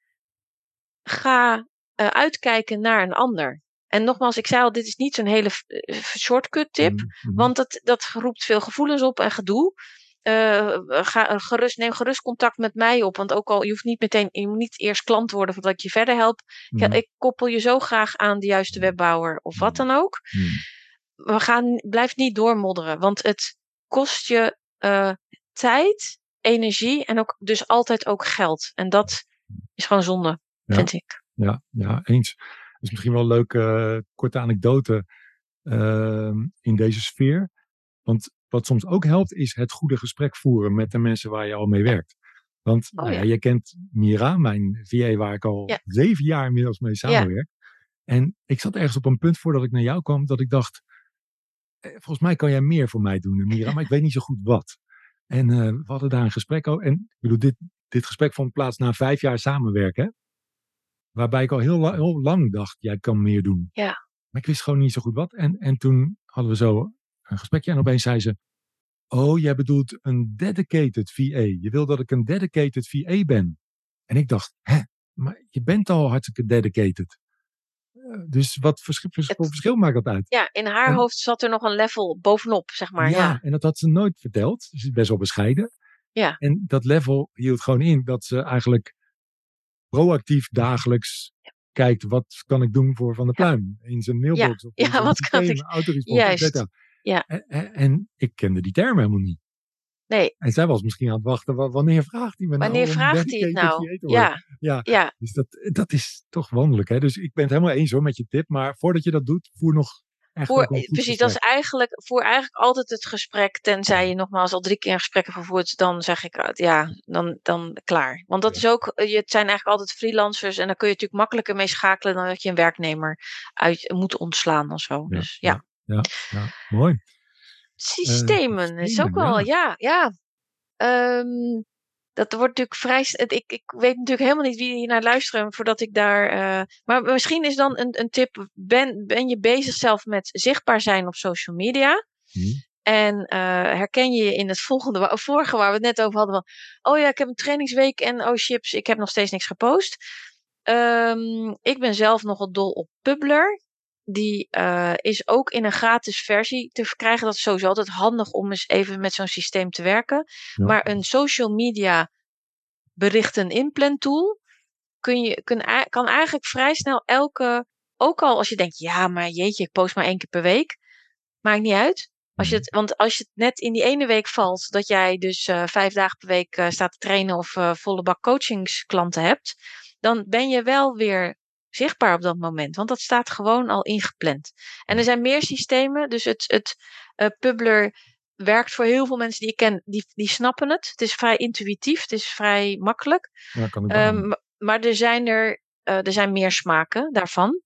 ga eh, uitkijken naar een ander. En nogmaals, ik zei al, dit is niet zo'n hele eh, shortcut tip. Mhm, mhm. Want dat, dat roept veel gevoelens op en gedoe. Eh, ga gerust, neem gerust contact met mij op. Want ook al, je hoeft niet meteen, je moet niet eerst klant worden voordat ik je verder help. Ik- Mhm, Ik koppel je zo graag aan de juiste webbouwer of wat dan ook. We gaan, blijf niet doormodderen, want het kost je eh, tijd, energie en ook dus altijd ook geld. En dat is gewoon zonde, Ja. vind ik. Ja, ja, eens. Dat is misschien wel een leuke korte anekdote ehm, in deze sfeer. Want wat soms ook helpt, is het goede gesprek voeren met de mensen waar je al mee werkt. Want Oh, nou ja, ja. je kent Mira, mijn VA waar ik al Ja. zeven jaar inmiddels mee samenwerk. En ik zat ergens op een punt voordat ik naar jou kwam, dat ik dacht, eh, volgens mij kan jij meer voor mij doen, Mira, maar ik weet niet zo goed wat. En eh, we hadden daar een gesprek over. En ik bedoel, dit, dit gesprek vond plaats na vijf jaar samenwerken. Waarbij ik al heel, la- heel lang dacht, jij kan meer doen. Ja. Maar ik wist gewoon niet zo goed wat. En, en toen hadden we zo een gesprekje en opeens zei ze, oh, jij bedoelt een dedicated VA. Je wil dat ik een dedicated VA ben. En ik dacht, hè, maar je bent al hartstikke dedicated. Eh, Dus wat verschil, verschil, Het- verschil maakt dat uit? Ja, in haar En- hoofd zat er nog een level bovenop, zeg maar. Ja, en dat had ze nooit verteld. Ze is best wel bescheiden. Ja. En dat level hield gewoon in dat ze eigenlijk proactief dagelijks kijkt wat kan ik doen voor Van der Pluim in zijn mailbox. of in Ja, wat kan ik- autorespons, Juist. Ja. En, ik kende die term helemaal niet. Nee, En zij was misschien aan het wachten, wa- wanneer vraagt hij me nou? wanneer vraagt hij het nou? Ja, Ja. ja, Dus dat, dat is toch wonderlijk. Hè? Dus ik ben het helemaal eens hoor met je tip. Maar voordat je dat doet, voer nog Voor, een precies, dat is gesprek. eigenlijk voor eigenlijk altijd het gesprek. Tenzij je nogmaals al drie keer gesprekken vervoert, dan zeg ik uh, ja, dan, dan klaar. Want dat is ook, je- het zijn eigenlijk altijd freelancers en dan kun je natuurlijk makkelijker mee schakelen dan dat je een werknemer uit moet ontslaan of zo. Ja, Dus ja, Ja, ja, mooi. Systemen is ook wel, ja. ja, ja. Dat wordt natuurlijk vrij. Ik, ik weet natuurlijk helemaal niet wie hier naar luisteren voordat ik daar. eh, maar misschien is dan een, een tip: ben, ben je bezig zelf met zichtbaar zijn op social media? Hm. En eh, herken je je in het volgende, vorige waar we het net over hadden van, oh ja, ik heb een trainingsweek en oh chips, ik heb nog steeds niks gepost. Ehm, ik ben zelf nogal dol op Publer. Die eh, is ook in een gratis versie te verkrijgen. Dat is sowieso altijd handig om eens even met zo'n systeem te werken. Ja. Maar een social media berichten inplan tool kun je, kun, kan eigenlijk vrij snel elke, ook al als je denkt, ja, maar jeetje, ik post maar één keer per week. Maakt niet uit. Als je Mhm. het, want als je het net in die ene week valt, dat jij dus eh, vijf dagen per week eh, staat te trainen of volle bak coachingsklanten hebt, dan ben je wel weer zichtbaar op dat moment. Want dat staat gewoon al ingepland. En er zijn meer systemen. Dus het, het eh, Publer werkt voor heel veel mensen die ik ken, die, die snappen het. Het is vrij intuïtief, het is vrij makkelijk. Ja, kan Ehm, maar er zijn er, eh, er zijn meer smaken daarvan.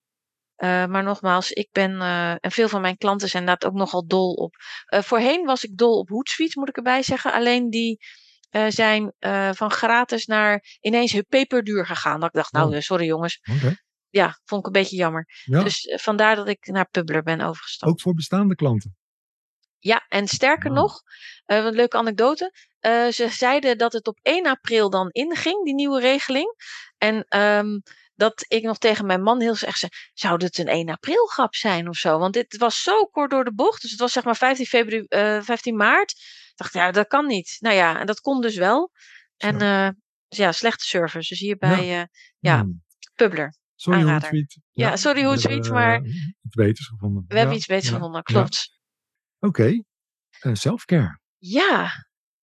Eh, maar nogmaals, ik ben, en veel van mijn klanten zijn inderdaad ook nogal dol op. voorheen was ik dol op Hootsuite, moet ik erbij zeggen. Alleen die zijn van gratis naar ineens peperduur gegaan. Dat ik dacht, nou, Oh. eh, sorry jongens. Ja, vond ik een beetje jammer. Ja, Dus eh, vandaar dat ik naar Publer ben overgestapt. ook voor bestaande klanten. Ja, en sterker Oh. nog, eh, een leuke anekdote. eh, ze zeiden dat het op 1 april dan inging, die nieuwe regeling. En ehm, dat ik nog tegen mijn man heel erg zei, zou dit een 1 april grap zijn of zo? Want dit was zo kort door de bocht. Dus het was zeg maar 15, februari, eh, 15 maart. Ik dacht, ja, dat kan niet. Nou ja, en dat kon dus wel. En Zo. eh, dus ja, slechte service. Dus hierbij, eh, ja, Hm. Publer. Sorry. Hootsuite. Ja, sorry, we Hootsuite, maar- iets beters gevonden. We hebben Ja, iets beters ja, gevonden, ja. klopt. Oké. Eh, self-care. Ja,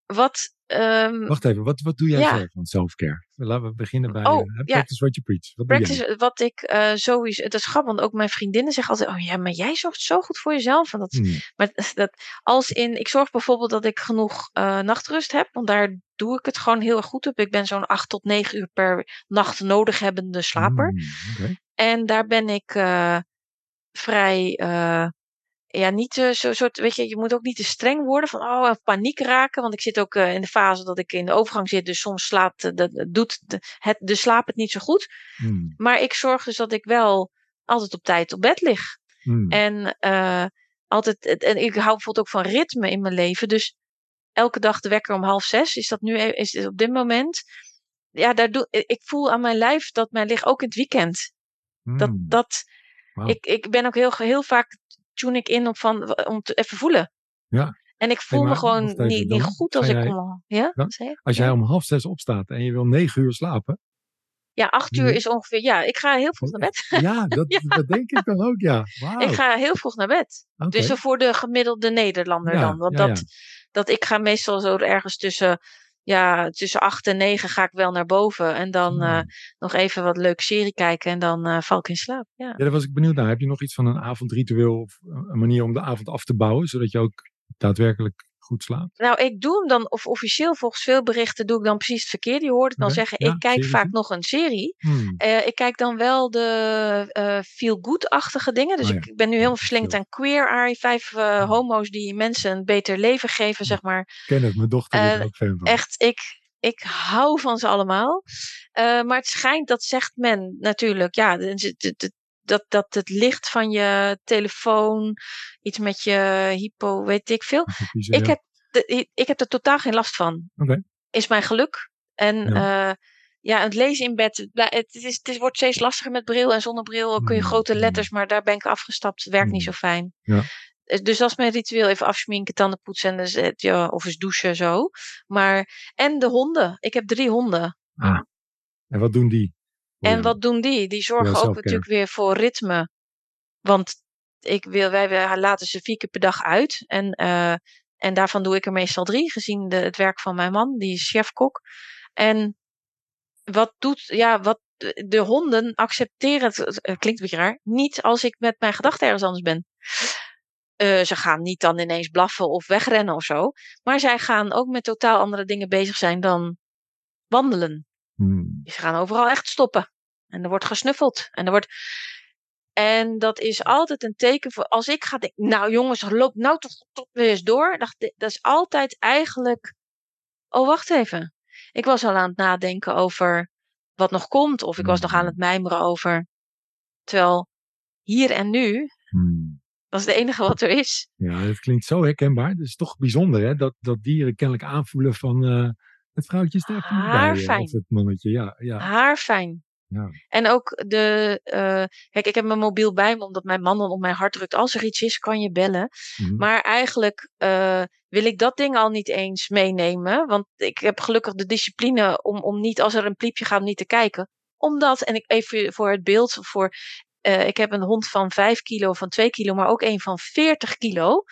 wat... ehm, Wacht even, wat, wat doe jij Ja. zelf van self-care? Laten we beginnen bij Oh, ja. practice what you preach. Wat doe jij? Practice, wat ik eh sowieso, het is grappig, want ook mijn vriendinnen zeggen altijd, oh ja, maar jij zorgt zo goed voor jezelf. En dat, Hm. maar [laughs] dat, als in, ik zorg bijvoorbeeld dat ik genoeg nachtrust heb, want daar doe ik het gewoon heel erg goed op. Ik ben zo'n 8 tot 9 uur per nacht nodig hebbende slaper. Hm, oké. En daar ben ik eh, vrij, eh, ja, niet eh, zo soort, weet je, je moet ook niet te streng worden van, oh, en paniek raken. Want ik zit ook in de fase dat ik in de overgang zit, dus soms slaapt, dat, doet de, het, de slaap het niet zo goed. Hm, Maar ik zorg dus dat ik wel altijd op tijd op bed lig. hm. En altijd, en ik hou bijvoorbeeld ook van ritme in mijn leven. Dus elke dag de wekker om half zes. Is dat nu e- is het op dit moment? Ja, daar doe, ik voel aan mijn lijf dat mijn lichaam ook in het weekend. Dat, Hm, dat, ik, ik ben ook heel, heel vaak tune ik in op van, om te even voelen. Ja. En ik voel me maar gewoon niet, niet goed als ik jij- om. Ja, je? Als Ja. jij om half zes opstaat en je wil negen uur slapen. Ja, acht uur Nee. is ongeveer. Ja, ik ga heel vroeg naar bed. [laughs] Ja, dat, dat denk ik dan ook, ja. Wauw. Ik ga heel vroeg naar bed. Dus voor de gemiddelde Nederlander Ja, dan. Want ja, dat, dat ik ga meestal zo ergens tussen, ja, tussen acht en negen ga ik wel naar boven. En dan eh, nog even wat leuke serie kijken en dan eh, val ik in slaap. Ja. Ja, daar was ik benieuwd naar. Heb je nog iets van een avondritueel of een manier om de avond af te bouwen, zodat je ook daadwerkelijk goed slaapt? Nou, ik doe hem dan, of officieel volgens veel berichten, doe ik dan precies het verkeerde. Je hoort het dan zeggen, ja, ik kijk vaak nog een serie. Hmm. Eh, ik kijk dan wel de eh feel-good-achtige dingen. Dus Oh ja, ik ben nu helemaal verslingerd veel. aan Queer Eye. Vijf eh, homo's die mensen een beter leven geven, zeg maar. Ik ken het, mijn dochter is ook fan van. Echt, ik, ik hou van ze allemaal. Maar het schijnt, dat zegt men natuurlijk, ja, de- de- dat, dat het licht van je telefoon, iets met je hypo, weet ik veel. Ik ja. heb, de, ik heb er totaal geen last van. Is mijn geluk. En ja. ja, het lezen in bed, het, is, het wordt steeds lastiger met bril en zonder bril kun je Mm, grote mm. letters, maar daar ben ik afgestapt. Werkt niet Mm. zo fijn. Ja. Eh, Dus dat is mijn ritueel. Even afschminken, tanden poetsen en dus, eh, ja, of eens douchen zo. Maar, en de honden. Ik heb drie honden. Ah. En wat doen die? En wat doen die? Die zorgen ook natuurlijk weer voor ritme. Want ik wil, wij, wij laten ze vier keer per dag uit. En, eh, en daarvan doe ik er meestal drie, gezien de, het werk van mijn man, die is chefkok. En wat doet, ja, wat de, de honden accepteren, het, het klinkt een beetje raar, niet als ik met mijn gedachten ergens anders ben. Eh, ze gaan niet dan ineens blaffen of wegrennen of zo. Maar zij gaan ook met totaal andere dingen bezig zijn dan wandelen. Hmm. Ze gaan overal echt stoppen. En er wordt gesnuffeld. En er wordt. En dat is altijd een teken voor als ik ga denken, nou jongens, loop nou toch, toch weer eens door. Dat, dat is altijd eigenlijk, oh wacht even. Ik was al aan het nadenken over wat nog komt. Of ik was nog aan het mijmeren over. Terwijl hier en nu, Hmm. dat is het enige wat er is. Ja, dat klinkt zo herkenbaar. Het is toch bijzonder hè, dat, dat dieren kennelijk aanvoelen van eh, het vrouwtje niet bij. eh. Of het mannetje, ja. ja. Haarfijn. Ja. En ook de, eh, kijk, ik heb mijn mobiel bij me, omdat mijn man dan op mijn hart drukt. Als er iets is, kan je bellen. Mhm. Maar eigenlijk eh, wil ik dat ding al niet eens meenemen. Want ik heb gelukkig de discipline om, om niet, als er een pliepje gaat, niet te kijken. Omdat, en ik even voor het beeld, voor, ik heb een hond van 5 kilo, van 2 kilo, maar ook een van 40 kilo.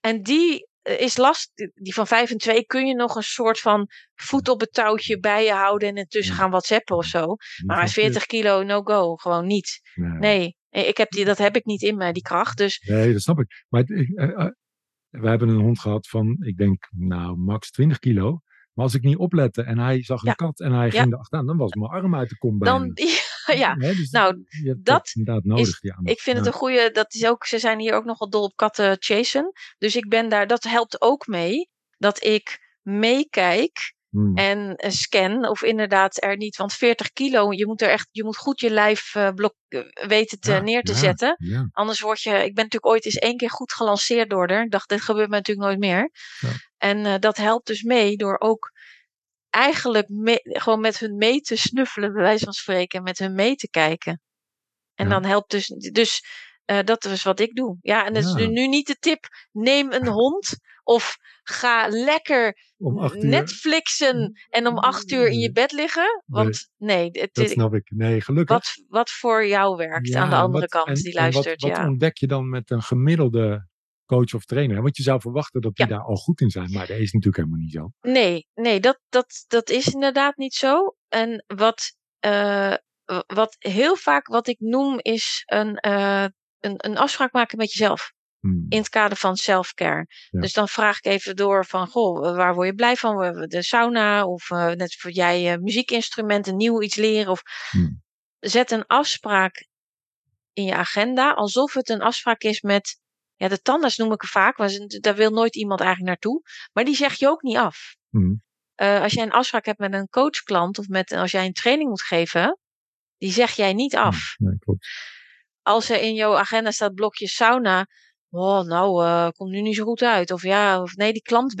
En die is last, die van 5 en 2 kun je nog een soort van voet op het touwtje bij je houden en intussen gaan whatsappen of zo. Maar van 40 kilo, no go, gewoon niet. Nee. Nee, ik heb die, dat heb ik niet in mij, die kracht. Dus Nee, dat snap ik. Maar ik, eh, eh, we hebben een hond gehad van, ik denk, nou, max 20 kilo. Maar als ik niet oplette en hij zag een Ja. kat en hij Ja. ging erachteraan, dan was mijn arm uit de kom bijna. [laughs] dan, [laughs] ja, Hè, dus nou, dat inderdaad nodig, is- die aandacht. Ik vind Ja. het een goede, dat is ook, ze zijn hier ook nogal dol op katten chasen. Dus ik ben daar, dat helpt ook mee dat ik meekijk Hmm. en eh, scan of inderdaad er niet, want 40 kilo, je moet er echt, je moet goed je lijf eh, blok, eh, weten te, Ja, neer te ja, zetten. Ja, Anders word je, ik ben natuurlijk ooit eens één keer goed gelanceerd door haar. Ik dacht, dit gebeurt me natuurlijk nooit meer. En dat helpt dus mee door ook eigenlijk mee- gewoon met hun mee te snuffelen, bij wijze van spreken, met hun mee te kijken. En Ja. dan helpt dus, dus eh, dat is wat ik doe. Ja, en dat is Ja. nu, nu niet de tip, neem een [laughs] hond of ga lekker. Netflixen en om acht uur in je Nee. bed liggen. Want nee, het, Dat snap ik. Nee, gelukkig. wat, wat voor jou werkt Ja, aan de andere wat- kant en- die wat- luistert. wat, ja. ontdek je dan met een gemiddelde coach of trainer? Want je zou verwachten dat die Ja. daar al goed in zijn, maar dat is natuurlijk helemaal niet zo. Nee, nee dat, dat, dat is inderdaad niet zo. En wat, eh, wat heel vaak wat ik noem is een, eh, een, een afspraak maken met jezelf. Hmm. In het kader van self-care. Ja. Dus dan vraag ik even door van, goh, waar word je blij van? De sauna of eh, net voor jij muziekinstrumenten, nieuw iets leren. Of Hmm. zet een afspraak in je agenda, alsof het een afspraak is met, ja, de tandarts noem ik het vaak, ze- daar wil nooit iemand eigenlijk naartoe. Maar die zeg je ook niet af. Hmm. Eh, als jij een afspraak hebt met een coachklant of met, als jij een training moet geven, die zeg jij niet af. Nee, klopt. Als er in jouw agenda staat blokje sauna, oh, nou, eh, komt nu niet zo goed uit. Of ja, of nee, die klant.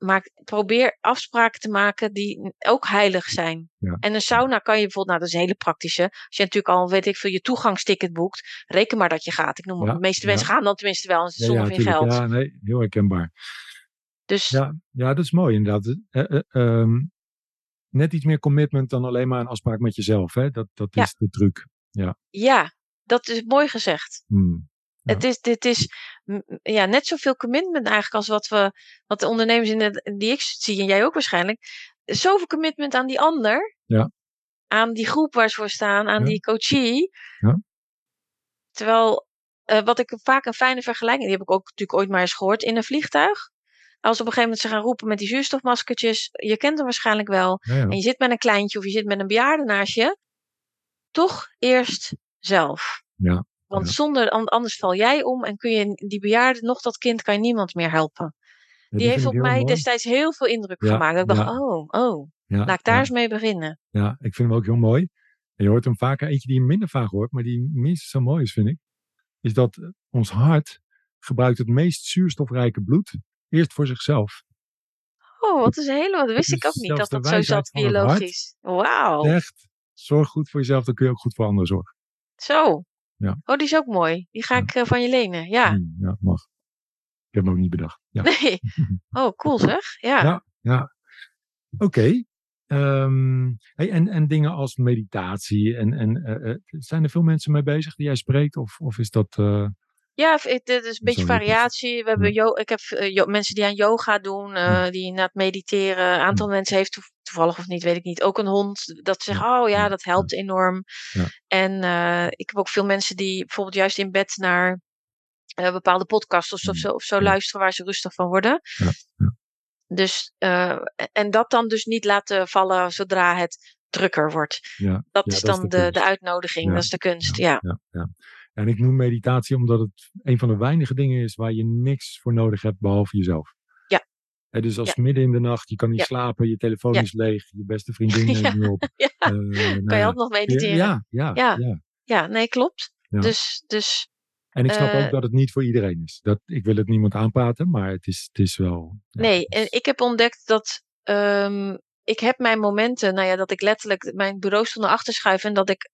Maak, probeer afspraken te maken die ook heilig zijn. Ja. En een sauna kan je bijvoorbeeld, nou, dat is een hele praktische. Als je natuurlijk al, weet ik veel, je toegangsticket boekt, reken maar dat je gaat. Ik noem maar, Ja, de meeste ja. mensen gaan dan tenminste wel, Ja, zonder ja, veel geld. Ja, nee, heel herkenbaar. Dus Ja, ja, dat is mooi inderdaad. Eh, eh, ehm, net iets meer commitment dan alleen maar een afspraak met jezelf. Hè? Dat, dat Ja. is de truc. ja, dat is mooi gezegd. Hmm. Ja. Het is, dit is ja, net zoveel commitment eigenlijk als wat, we, wat de ondernemers in de, die ik zie en jij ook waarschijnlijk. Zoveel commitment aan die ander. Ja. Aan die groep waar ze voor staan, aan Ja. die coachie. Ja. Terwijl, eh, wat ik vaak een fijne vergelijking, die heb ik ook natuurlijk ooit maar eens gehoord in een vliegtuig. Als op een gegeven moment ze gaan roepen met die zuurstofmaskertjes, je kent hem waarschijnlijk wel. Ja. En je zit met een kleintje of je zit met een bejaarde naast je. Toch eerst zelf. Ja, Want ja. zonder, an- anders val jij om en kun je die bejaarde, nog dat kind, kan je niemand meer helpen. Ja, Die heeft op mij mooi. destijds heel veel indruk Ja, gemaakt. Dat ik dacht, oh, oh, laat ik daar eens mee beginnen. Ja, ik vind hem ook heel mooi. En je hoort hem vaker. Eentje die je minder vaak hoort, maar die minstens zo mooi is, vind ik. Is dat ons hart gebruikt het meest zuurstofrijke bloed eerst voor zichzelf. Oh, wat is een hele, dat wist is ik ook niet, dat dat zo zat biologisch. Wauw, Echt, zorg goed voor jezelf, dan kun je ook goed voor anderen zorgen. zo. Ja. Oh, die is ook mooi. Die ga Ja. ik eh, van je lenen, ja. Hmm, ja, mag. Ik heb hem ook niet bedacht. Ja, Nee. [laughs] Oh, cool zeg. Ja. ja. ja. Oké. Ehm, hey, en, en dingen als meditatie. En, en, eh, eh, zijn er veel mensen mee bezig die jij spreekt? Of, of is dat... Ja, het is een beetje variatie. We hebben yo- ik heb yo- mensen die aan yoga doen, Ja. die na het mediteren. Een aantal mensen heeft toevallig of niet, weet ik niet, ook een hond. Dat zegt, oh ja, dat helpt enorm. Ja. En eh, ik heb ook veel mensen die bijvoorbeeld juist in bed naar eh, bepaalde podcasts of zo, of zo, of zo luisteren waar ze rustig van worden. Ja, ja. Dus, eh, en dat dan dus niet laten vallen zodra het drukker wordt. Ja, Dat is dat is dan de de, de uitnodiging, dat is de kunst. Ja, ja, ja. En ik noem meditatie omdat het een van de weinige dingen is waar je niks voor nodig hebt behalve jezelf. Dus als Ja. midden in de nacht, je kan niet Ja. slapen, je telefoon Ja. is leeg, je beste [laughs] vriendin neemt niet op. Ja. Eh, nou kan je altijd nog mediteren. Ja, Ja, ja, ja. nee, klopt. Dus, dus En ik snap Eh, ook dat het niet voor iedereen is. Dat, ik wil het niemand aanpraten, maar het is, het is wel... nee, en ik heb ontdekt dat ehm, ik heb mijn momenten, nou ja, dat ik letterlijk mijn bureau stond naar achter schuif en dat ik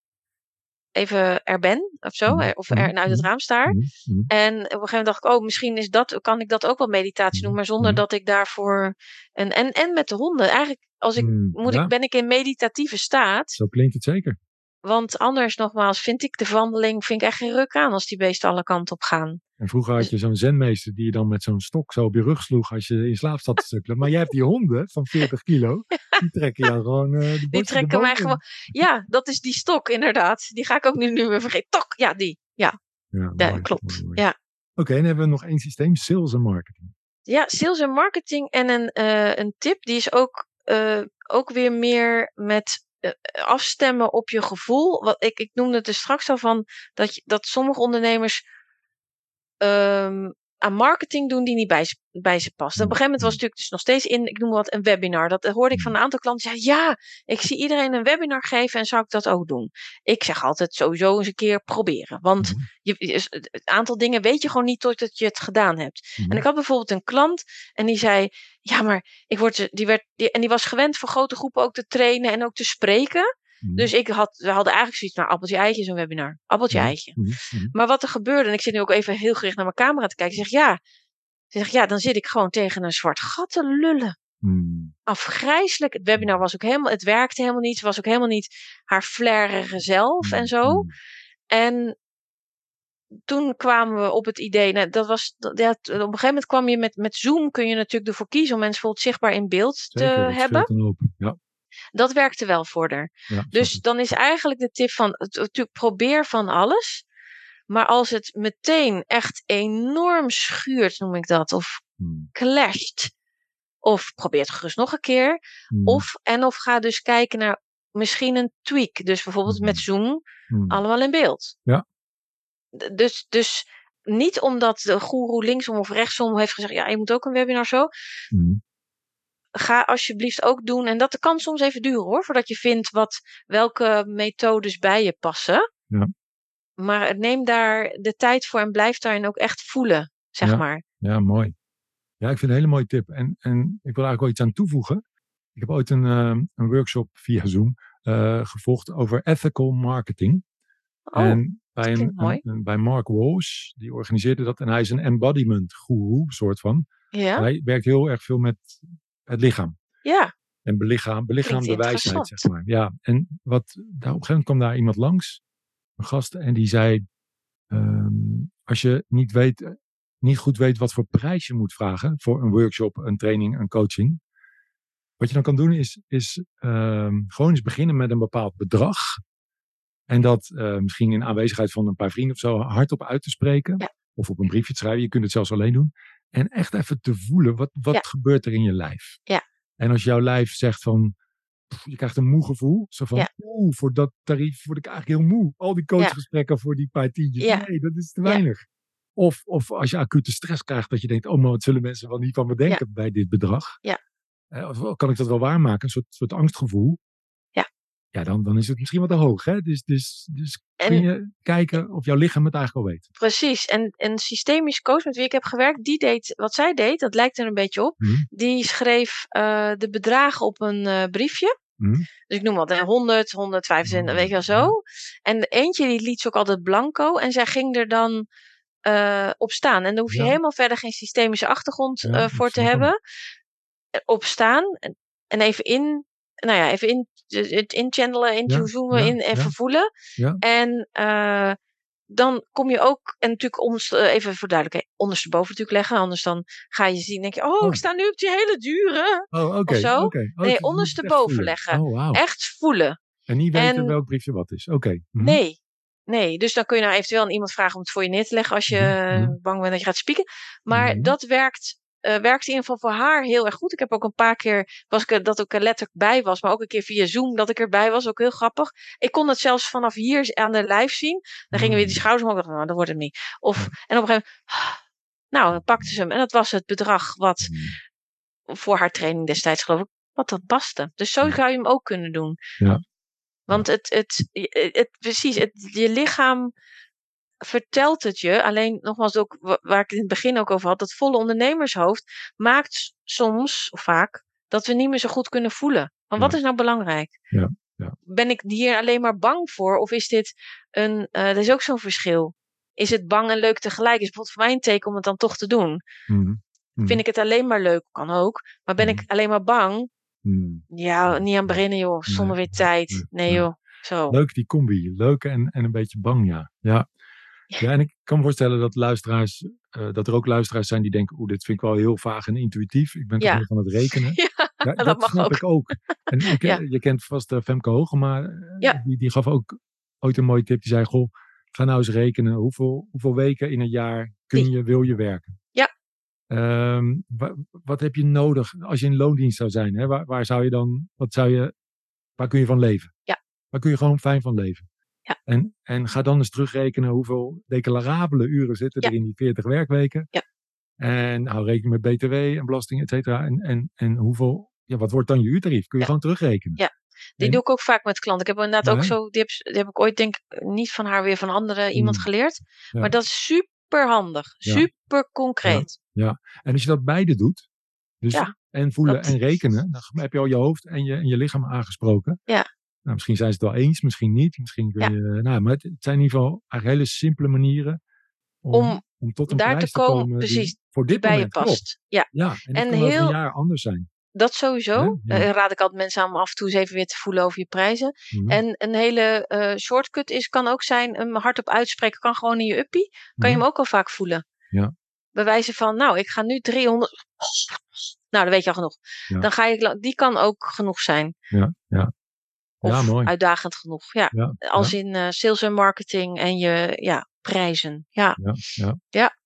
even er ben of zo, Mhm, of er mhm, uit het mhm. raam staar. Mhm, mhm. En op een gegeven moment dacht ik, oh, misschien is dat, kan ik dat ook wel meditatie noemen, maar zonder Mhm. dat ik daarvoor. En, en, en met de honden. Eigenlijk, als ik, Mm, moet ja, ik, ben ik in meditatieve staat. Zo klinkt het zeker. Want anders, nogmaals, vind ik de wandeling vind ik echt geen ruk aan als die beesten alle kanten op gaan. En vroeger had je zo'n zenmeester die je dan met zo'n stok zo op je rug sloeg als je in slaap zat te sukkelen. Maar jij hebt die honden van 40 kilo, [laughs] die trekken jou gewoon eh de Die trekken mij gewoon. Ja, dat is die stok, inderdaad. Die ga ik ook nu, nu weer vergeten. Tok, ja, die. Ja, Ja, ja mooi, klopt. mooi. Ja. Oké, en dan hebben we nog één systeem, sales en marketing. Ja, sales en marketing en een, eh, een tip, die is ook, eh, ook weer meer met afstemmen op je gevoel. Wat, ik, ik noemde het er straks al van dat, dat sommige ondernemers ehm, aan marketing doen die niet bij, ze- bij ze past. En op een gegeven moment was het natuurlijk dus nog steeds in, ik noem wat, een webinar. Dat hoorde ik van een aantal klanten zeggen, ja, ik zie iedereen een webinar geven en zou ik dat ook doen? Ik zeg altijd sowieso eens een keer proberen. Want Mhm. je, het aantal dingen weet je gewoon niet totdat je het gedaan hebt. Mhm. En ik had bijvoorbeeld een klant en die zei: Ja, maar ik word, die werd, die, en die was gewend voor grote groepen ook te trainen en ook te spreken. Mhm. Dus ik had, we hadden eigenlijk zoiets naar appeltje eitje, zo'n webinar. Appeltje Mhm. eitje. Mhm. Maar wat er gebeurde, en ik zit nu ook even heel gericht naar mijn camera te kijken. Ik zeg ja. Ze zegt ja, dan zit ik gewoon tegen een zwart gat te lullen. Afgrijzelijk. Het webinar was ook helemaal, het werkte helemaal niet. Ze was ook helemaal niet haar flairige zelf en zo. En toen kwamen we op het idee, nou, dat was, dat- ja, op een gegeven moment kwam je met, met Zoom, kun je natuurlijk ervoor kiezen om mensen bijvoorbeeld zichtbaar in beeld Zeker, te dat hebben. Ja, Dat werkte wel voor haar. ja, snap Dus dan is eigenlijk de tip van, natuurlijk probeer van alles. Maar als het meteen echt enorm schuurt, noem ik dat, of Mhm. clasht, of probeer het gerust nog een keer. Mhm. Of, en of ga dus kijken naar misschien een tweak. Dus bijvoorbeeld met Mhm. Zoom, Mhm. allemaal in beeld. Ja. Dus, dus niet omdat de goeroe linksom of rechtsom heeft gezegd, ja, je moet ook een webinar zo. Ga alsjeblieft ook doen. En dat kan soms even duren hoor, voordat je vindt wat, welke methodes bij je passen. Ja. Maar neem daar de tijd voor en blijf daarin ook echt voelen, zeg Ja. maar. Ja, mooi. Ja, ik vind het een hele mooie tip. En, en ik wil eigenlijk wel iets aan toevoegen. Ik heb ooit een, eh, een workshop via Zoom eh, gevolgd over ethical marketing. Oh, en bij, een- bij Mark Walsh, die organiseerde dat. En hij is een embodiment guru, soort van. ja, Hij werkt heel erg veel met het lichaam. ja, En belichaam, belichaamde wijsheid, zeg maar. Ja, en wat, daar, op een gegeven moment kwam daar iemand langs, een gast, en die zei: ehm, Als je niet, weet, eh, niet goed weet wat voor prijs je moet vragen voor een workshop, een training, een coaching. Wat je dan kan doen is, is ehm, gewoon eens beginnen met een bepaald bedrag. En dat eh, misschien in aanwezigheid van een paar vrienden of zo hardop uit te spreken. Ja. Of op een briefje te schrijven. Je kunt het zelfs alleen doen. En echt even te voelen, wat, wat Ja. gebeurt er in je lijf? Ja. En als jouw lijf zegt van, je krijgt een moe gevoel. Zo van, Ja. oeh, voor dat tarief word ik eigenlijk heel moe. Al die coachgesprekken voor die paar tientjes. Ja. Nee, dat is te weinig. Of, of als je acute stress krijgt, dat je denkt, oh, maar wat zullen mensen wel niet van me denken bij dit bedrag? Ja. Eh, of kan ik dat wel waarmaken? Een soort, soort angstgevoel. Ja. Dan, dan is het misschien wat te hoog. Hè? Dus, dus, dus En- kun je kijken of jouw lichaam het eigenlijk al weet. precies. En een systemisch coach met wie ik heb gewerkt, die deed wat zij deed, dat lijkt er een beetje op. Mhm. Die schreef eh, de bedragen op een eh, briefje. Mhm. Dus ik noem wat, hè, 100, 125, weet je wel zo. En de eentje die liet ze ook altijd blanco. En zij ging er dan eh, op staan. En daar hoef je Ja. helemaal verder geen systemische achtergrond Ja, voor te hebben. Op staan. En, en even in, nou ja, even in, het inchannelen, inzoomen, ja, in, even ja. voelen. Ja. En eh, dan kom je ook, en natuurlijk onderst, eh, even voor duidelijkheid, ondersteboven natuurlijk leggen. Anders dan ga je zien, denk je, oh, Oh. ik sta nu op die hele dure. Oh, oké. Of zo? oké. Oh, Nee, echt ondersteboven leggen. Oh, wauw. Echt voelen. En niet weten En- welk briefje wat is. Oké. Mhm. Nee. Nee, dus dan kun je nou eventueel aan iemand vragen om het voor je neer te leggen als je Mhm, eh, mhm. bang bent dat je gaat spieken. Maar dat werkt eh, werkte in ieder geval voor haar heel erg goed. Ik heb ook een paar keer, was ik dat ik er letterlijk bij was, maar ook een keer via Zoom dat ik erbij was, ook heel grappig. Ik kon het zelfs vanaf hier aan de live zien. Dan gingen weer die schouders omhoog, nou, dat wordt het niet. Of, en op een gegeven moment, nou, dan pakte ze hem. En dat was het bedrag wat voor haar training destijds, geloof ik, wat dat paste. Dus zo zou je hem ook kunnen doen. Ja. Want het, het, het, precies, het, je lichaam vertelt het je. Alleen nogmaals, ook wa- waar ik het in het begin ook over had, dat volle ondernemershoofd maakt soms, of vaak, dat we niet meer zo goed kunnen voelen. Maar wat is nou belangrijk? Ja, ja. Ben ik hier alleen maar bang voor? Of is dit een, eh er is ook zo'n verschil. Is het bang en leuk tegelijk? Is bijvoorbeeld voor mij een teken om het dan toch te doen. Mhm. Mhm. Vind ik het alleen maar leuk? Kan ook. Maar ben ik Mhm. alleen maar bang? Ja, niet aan beginnen joh. Zonder Nee, weer tijd. nee. joh. Zo. Leuk die combi. Leuk en, en een beetje bang, ja. ja. [laughs] Ja, en ik kan me voorstellen dat luisteraars, eh, dat er ook luisteraars zijn die denken, oeh, dit vind ik wel heel vaag en intuïtief. Ik ben toch Ja. van het rekenen. [laughs] Ja, Ja, dat dat mag snap ook. ik ook. En ik, [laughs] Ja. je kent vast eh, Femke Hogema, eh, die, die gaf ook ooit een mooie tip. Die zei, goh, ga nou eens rekenen. Hoeveel, hoeveel weken in een jaar kun je, wil je werken? Ja. Ehm, wa- wat heb je nodig als je in loondienst zou zijn? Hè? Waar, waar zou je dan, wat zou je, waar kun je van leven? Ja. Waar kun je gewoon fijn van leven? Ja. En, en ga dan eens terugrekenen hoeveel declarabele uren zitten Ja. er in die 40 werkweken. Ja. En hou rekening met BTW en belasting, et cetera. En, en, en hoeveel, ja, wat wordt dan je uurtarief? Kun je Ja. gewoon terugrekenen. Ja. Die En- doe ik ook vaak met klanten. Ik heb inderdaad ook Ja. zo, die heb, die heb ik ooit denk ik niet van haar weer van andere iemand Mm. geleerd. Ja. Maar dat is super handig. Ja. Super concreet. En als je dat beide doet, dus Ja, en voelen dat- en rekenen, dan heb je al je hoofd en je, en je lichaam aangesproken. Ja. Nou, misschien zijn ze het wel eens, misschien niet. Misschien kun Ja. je, nou, maar het, het zijn in ieder geval eigenlijk hele simpele manieren om, Om om tot een daar prijs te te komen, precies, voor dit bij je klopt. past. Ja, Ja, en, En over heel- een jaar anders zijn. dat sowieso. Ja. Eh, raad ik altijd mensen aan om af en toe eens even weer te voelen over je prijzen. Mhm. En een hele eh, shortcut is, kan ook zijn, hem hardop uitspreken, kan gewoon in je uppie. Kan je Mhm. hem ook al vaak voelen. Ja. Bij wijze van, nou, ik ga nu 300. Nou, dat weet je al genoeg. Ja. Dan ga je, die kan ook genoeg zijn. Ja, ja. Of ja, mooi. uitdagend genoeg. Ja. Ja, Als in eh, sales en marketing en je ja, prijzen. Ja. ja, ja.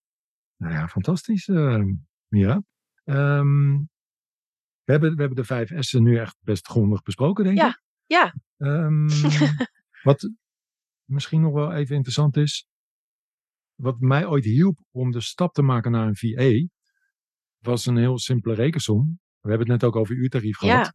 Nou ja, fantastisch, eh, Mira. Ehm, we, hebben, we hebben de vijf S'en nu echt best grondig besproken, denk ik. Ja. Ehm, [laughs] wat misschien nog wel even interessant is. Wat mij ooit hielp om de stap te maken naar een VA, was een heel simpele rekensom. We hebben het net ook over uurtarief gehad.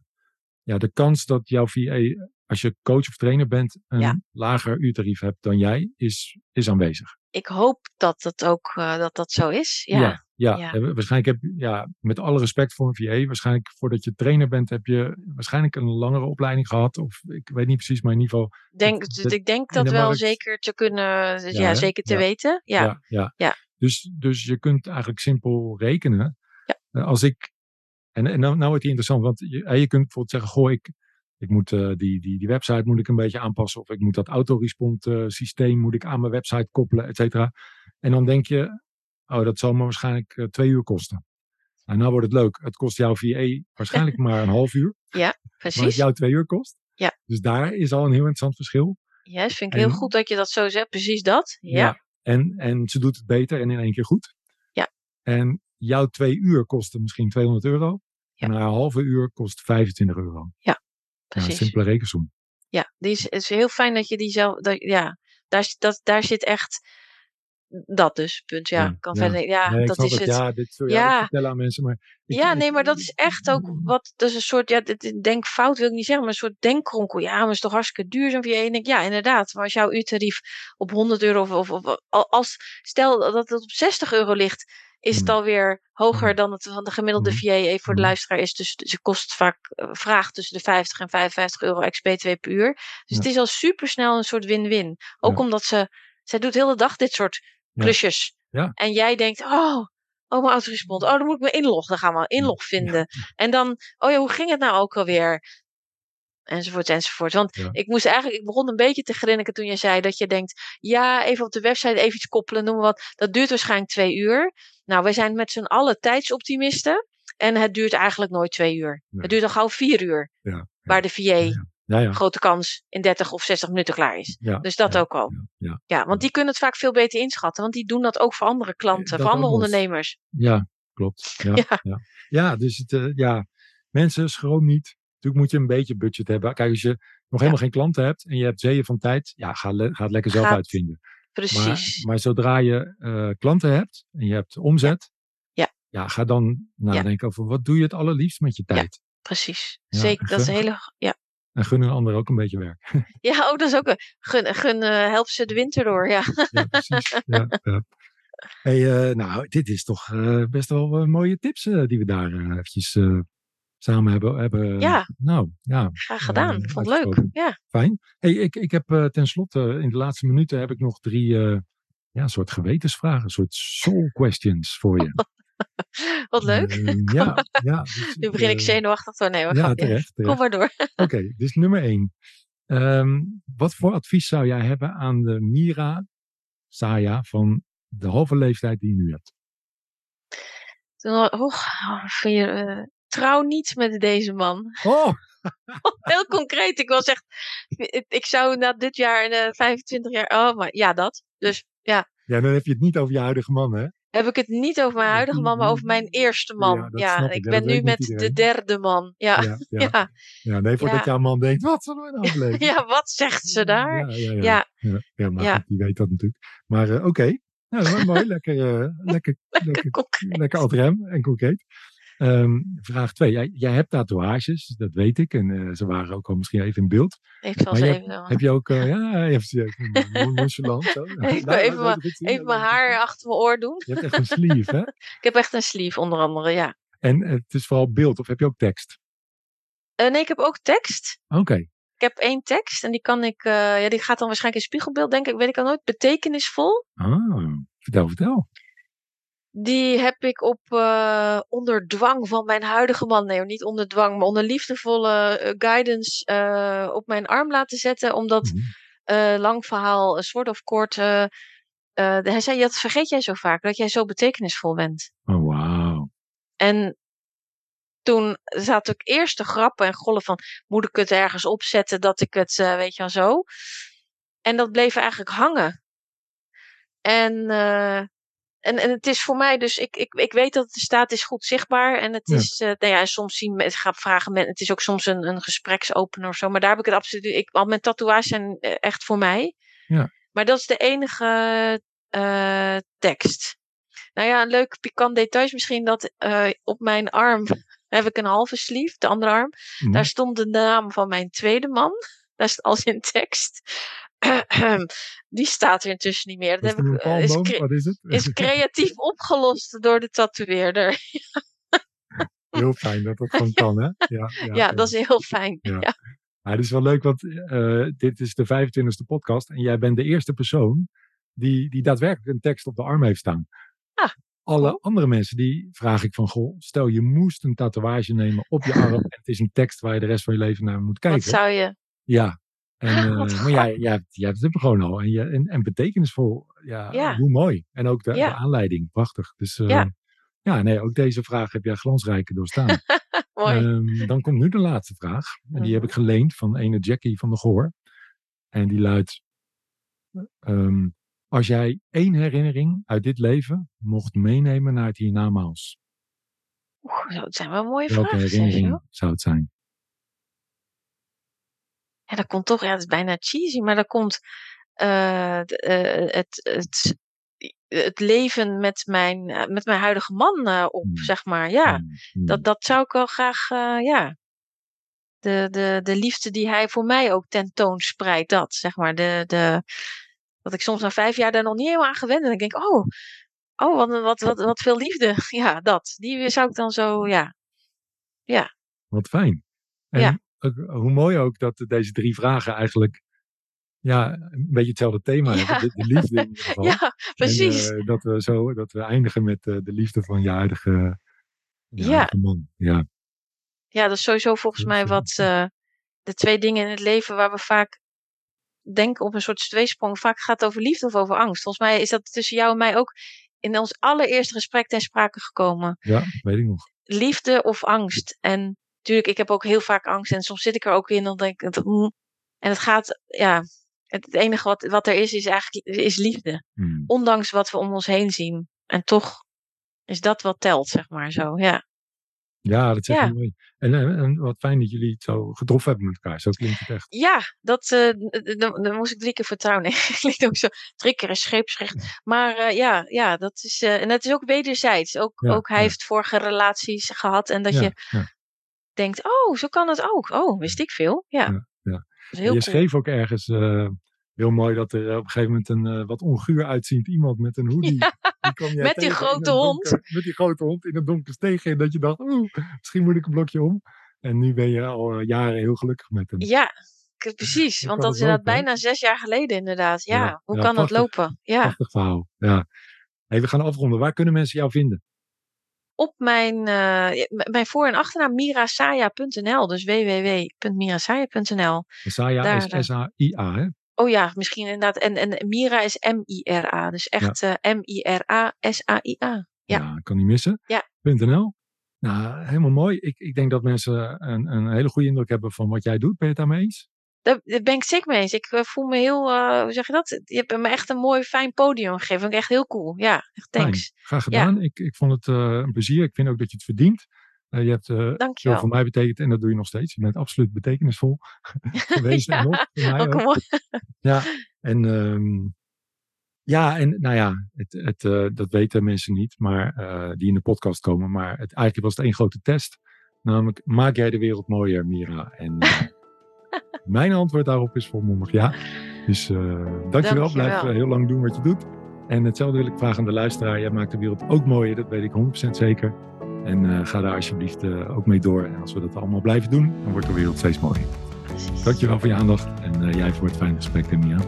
Ja. De kans dat jouw VA, als je coach of trainer bent, een Ja. lager uurtarief hebt dan jij, is, is aanwezig. Ik hoop dat het ook eh, dat dat zo is. Ja. ja, waarschijnlijk heb je, ja, met alle respect voor een VA, waarschijnlijk voordat je trainer bent, heb je waarschijnlijk een langere opleiding gehad. Of ik weet niet precies, maar in ieder geval. Denk, dat- dus dat ik denk dat de wel markt- zeker te kunnen, ja, zeker te weten. Ja. Ja. Dus, dus je kunt eigenlijk simpel rekenen. Ja. Eh, Als ik, en, en nou, nou wordt het interessant, want je, je kunt bijvoorbeeld zeggen, goh, ik, ik moet eh, die, die, die website moet ik een beetje aanpassen. Of ik moet dat autorespond eh, systeem moet ik aan mijn website koppelen, et cetera. En dan denk je, oh, dat zal me waarschijnlijk eh, twee uur kosten. En nou wordt het leuk. Het kost jouw VA waarschijnlijk [laughs] maar een half uur. Maar het Precies. jou twee uur kost. Ja. Dus daar is al een heel interessant verschil. Juist, vind ik heel goed dat je dat zo zegt. Precies dat. Ja. En, en ze doet het beter en in één keer goed. Ja. En jouw twee uur kostte misschien 200 euro. Ja. En haar halve uur kost 25 euro. Ja, precies. simpele rekensom. Ja, die is, het is heel fijn dat je die zelf. Dat, ja, daar, dat, daar zit echt. Dat dus, punt. Ja, Ja, kan ja. verder. Ja, Nee, dat is het. Ja, dit zul je Ja. vertellen aan mensen. Maar ik- ja, nee, maar dat is echt [laughs] ook wat. Dat is een soort. Ja, dit- denkfout wil ik niet zeggen, maar een soort denkkronkel. Ja, maar het is toch hartstikke duur zo'n VA. En ik denk, ja, inderdaad. Maar als jouw uurtarief op 100 euro of, of, of al- als. Stel dat het op 60 euro ligt, is het Mm. alweer hoger dan het van de gemiddelde Mm. VA even voor de Mm. luisteraar is. Dus ze kost vaak eh, vraagt tussen de 50 en 55 euro ex-BTW per uur. Dus Ja. het is al super snel een soort win-win. Ook Ja. omdat ze. Zij doet de hele dag dit soort klusjes. Ja. En jij denkt, oh, oh mijn autorespond. Oh, dan moet ik me inloggen. Dan gaan we inlog vinden. En dan, oh ja, hoe ging het nou ook alweer? Enzovoort, enzovoort. Want Ja. ik moest eigenlijk, ik begon een beetje te grinniken toen je zei dat je denkt, ja, even op de website even iets koppelen, noem maar wat. Dat duurt waarschijnlijk twee uur. Nou, wij zijn met z'n allen tijdsoptimisten. En het duurt eigenlijk nooit twee uur. Het duurt al gauw vier uur. Ja, Waar de VA, grote kans, in 30 of 60 minuten klaar is. Dus dat ook al. Ja, want die kunnen het vaak veel beter inschatten. Want die doen dat ook voor andere klanten, dat voor andere ondernemers. Ja, klopt. Ja, [laughs] Ja. ja. ja. dus het, eh, ja, mensen, schroom niet. Natuurlijk moet je een beetje budget hebben. Kijk, als je nog helemaal geen klanten hebt en je hebt zeeën van tijd, ja, ga, le- ga het lekker zelf Gaat- uitvinden. Precies. maar zodra je eh, klanten hebt en je hebt omzet, Ja. ja, ga dan nadenken over wat doe je het allerliefst met je tijd. Precies. Zeker. Dat is een hele. Ja. En gun een ander ook een beetje werk. [laughs] Ja, oh, dat is ook een. Gun, gun help ze de winter door. Ja. ja, precies. Ja, ja. Hey, eh, nou, dit is toch best wel mooie tips die we daar eventjes samen hebben. hebben Ja. Nou, ja, Graag gedaan. Eh, Ik vond het leuk. Ja. fijn. Hey, ik, ik heb eh, tenslotte in de laatste minuten heb ik nog drie eh, ja, soort gewetensvragen, soort soul questions voor je. [laughs] Wat leuk. Eh, ja, [laughs] ja. dus, nu begin ik eh, zenuwachtig te nee, hoor. Ja, terecht. [laughs] terecht. Kom maar door. Oké, dus nummer één. Ehm, wat voor advies zou jij hebben aan de Mira Saya van de halve leeftijd die je nu hebt? Toen, oh, eh, trouw niet met deze man. Oh, [laughs] Heel concreet. Ik was echt. Ik, zou na dit jaar, eh 25 jaar. Oh, maar ja, dat. Dus ja, dan heb je het niet over je huidige man, hè? heb ik het niet over mijn huidige man, maar over mijn eerste man. Ja, Ja, ik. Ja, ben nu met de derde man. Ja, Ja, [laughs] ja. ja. ja nee, voordat Ja. jouw man denkt, wat zullen we nou beleven? [laughs] ja, wat zegt ze daar? Ja, ja, ja. Ja. ja. ja, maar Ja. die weet dat natuurlijk. Maar eh, oké, mooi. Lekker, eh, lekker, lekker, lekker ad rem en concreet. Ehm, vraag 2. Jij, jij hebt tatoeages, dat weet ik. En eh, ze waren ook al misschien even in beeld. Maar eens je even, Heb je ook, eh, [laughs] ja, je hebt je hebt nonchalant. Zo. [laughs] Even- Nou, even wil ik zien. even mijn haar achter mijn oor doen. Je hebt echt een sleeve, hè? [laughs] Ik heb echt een sleeve, onder andere, ja. En eh, het is vooral beeld, of heb je ook tekst? Eh, nee, ik heb ook tekst. Oké. Ik heb één tekst en die kan ik, eh, ja, die gaat dan waarschijnlijk in spiegelbeeld, denk ik, weet ik al nooit, betekenisvol. Ah, vertel, vertel. Die heb ik op eh, onder dwang van mijn huidige man, nee, niet onder dwang, maar onder liefdevolle eh, guidance eh, op mijn arm laten zetten. Omdat, eh, lang verhaal, een soort of kort, hij zei, dat vergeet jij zo vaak, dat jij zo betekenisvol bent. Oh, wauw. En toen zat ik eerst te grappen en gollen van, moet ik het ergens opzetten dat ik het, weet je wel zo. En dat bleef eigenlijk hangen. En, en, en het is voor mij dus, ik, ik, ik weet dat het er staat, is goed zichtbaar. En het Ja. is, eh, nou ja, en soms zien mensen, gaan vragen men, het is ook soms een, een gespreksopener of zo. Maar daar heb ik het absoluut, ik, al mijn tatoeages zijn eh, echt voor mij. Ja. Maar dat is de enige eh, tekst. Nou ja, een leuk pikant detail is misschien dat op mijn arm [laughs] heb ik een halve sleeve, de andere arm. Mhm. Daar stond de naam van mijn tweede man. [laughs] Daar is als in tekst. [clears throat] Die staat er intussen niet meer. Is Dat het heb ik, eh, is, cre- Wat is het? is creatief [laughs] opgelost door de tatoeëerder. [laughs] Heel fijn dat dat gewoon kan, hè? Ja, ja, Ja, dat is heel fijn. Ja. Ja. Ja, dit is wel leuk, want eh, dit is de 25e podcast en jij bent de eerste persoon die, die daadwerkelijk een tekst op de arm heeft staan. Ah, Alle cool. andere mensen, die vraag ik van, goh, stel je moest een tatoeage nemen op je arm [laughs] en het is een tekst waar je de rest van je leven naar moet kijken. Wat zou je... Ja. En, [laughs] eh, maar jij, jij, hebt, jij hebt het gewoon al. En, je, en, en betekenisvol. Ja, Ja. hoe mooi. En ook de, Ja. de aanleiding. Prachtig. Dus eh, Ja. ja, nee, ook deze vraag heb jij glansrijker doorstaan. [laughs] Mooi. Ehm, dan komt nu de laatste vraag. En die heb Mhm. ik geleend van ene Jackie van de Goor. En die luidt... ehm, als jij één herinnering uit dit leven mocht meenemen naar het hiernamaals. Oeh, het zijn wel mooie Welke vragen, herinnering Sergio. zou het zijn? Ja, dat komt toch... Ja, het is bijna cheesy, maar dat komt... eh, d- eh, het, het, het leven met mijn, eh, met mijn huidige man op, Hmm. zeg maar. Ja. Hmm, hmm. Dat, dat zou ik wel graag, eh, ja. De, de, de liefde die hij voor mij ook tentoonspreidt, dat zeg maar. De, de, dat ik soms na vijf jaar daar nog niet helemaal aan gewend ben. En ik denk, oh, oh wat, wat, wat, wat veel liefde. [laughs] Ja, dat. Die zou ik dan zo, ja. Wat fijn. En Ja. Hoe mooi ook dat deze drie vragen eigenlijk ja, een beetje hetzelfde thema Ja. hebben. De, de liefde in ieder [laughs] geval. Ja, precies. En, eh, dat, we zo, dat we eindigen met eh, de liefde van je huidige, je Ja. huidige man. Ja. Ja, dat is sowieso volgens Dat mij is, wat eh, de twee dingen in het leven waar we vaak denken op een soort tweesprong. Vaak gaat het over liefde of over angst. Volgens mij is dat tussen jou en mij ook in ons allereerste gesprek ten sprake gekomen. ja, weet ik nog. liefde of angst. En natuurlijk, ik heb ook heel vaak angst. En soms zit ik er ook in. Dan denk ik, dat, mm. en het gaat, ja. Het, het enige wat, wat er is, is eigenlijk is liefde. Hmm. Ondanks wat we om ons heen zien. En toch is dat wat telt, zeg maar zo. Ja, Ja, dat zeg je Ja. mooi. En, en, en wat fijn dat jullie het zo getroffen hebben met elkaar. Zo klinkt het echt. ja dat, eh, d- d- daar moest ik drie keer vertrouwen. Nee, klinkt ook zo. Drie keer een scheepsrecht. Maar eh, ja, ja, dat is. eh, en het is ook wederzijds. Ook, Ja, ook hij heeft vorige relaties gehad. En dat je ja. Denkt: oh, zo kan het ook. Oh, wist ik veel. Ja. Ja. Dat En heel je cool. schreef ook ergens eh, heel mooi dat er op een gegeven moment een eh, wat onguur uitziend iemand met een hoodie. [laughs] die met die grote hond. donker- met die grote hond in het donker steeg in. Dat je dacht, oeh, misschien moet ik een blokje om. En nu ben je al eh, jaren heel gelukkig met hem. Ja, precies. Hoe Want dat is inderdaad bijna zes jaar geleden, inderdaad. Ja, Ja, hoe ja, kan prachtig. het lopen? Ja, Prachtig verhaal. Ja. Hey, we gaan afronden. Waar kunnen mensen jou vinden? Op mijn, eh, ja, mijn voor- en achternaam mirasaya.nl. Dus www.mirasaya.nl. Saya Daar, is S-A-I-A, hè? Oh ja, misschien inderdaad. En, en Mira is M-I-R-A. Dus echt eh, M-I-R-A-S-A-I-A. Ja. kan niet missen. Ja. .nl. Nou, helemaal mooi. Ik, ik denk dat mensen een, een hele goede indruk hebben van wat jij doet. Ben je het daarmee eens? Daar, daar ben ik zeker mee eens. Ik eh, voel me heel, eh, hoe zeg je dat? Je hebt me echt een mooi, fijn podium gegeven. Vind ik echt heel cool. Ja, echt Fijn. thanks. Graag gedaan. Ik, ik vond het eh, een plezier. Ik vind ook dat je het verdient. Je hebt veel voor mij betekend en dat doe je nog steeds. Je bent absoluut betekenisvol [laughs] [laughs] geweest Ja, en nog voor mij Ook ook. een mooi. Ja, en, ehm, ja, en nou ja, het, het, dat weten mensen niet, maar die in de podcast komen. Maar het, eigenlijk was het één grote test. Namelijk, maak jij de wereld mooier, Mira? En [laughs] mijn antwoord daarop is volmondig ja. Dus eh dankjewel. Dankjewel. Blijf eh, heel lang doen wat je doet. En hetzelfde wil ik vragen aan de luisteraar. Jij maakt de wereld ook mooier, dat weet ik 100% zeker. En eh, ga daar alsjeblieft ook mee door. En als we dat allemaal blijven doen, dan wordt de wereld steeds mooier. Precies. Dankjewel voor je aandacht en jij voor het fijne gesprek, Mira.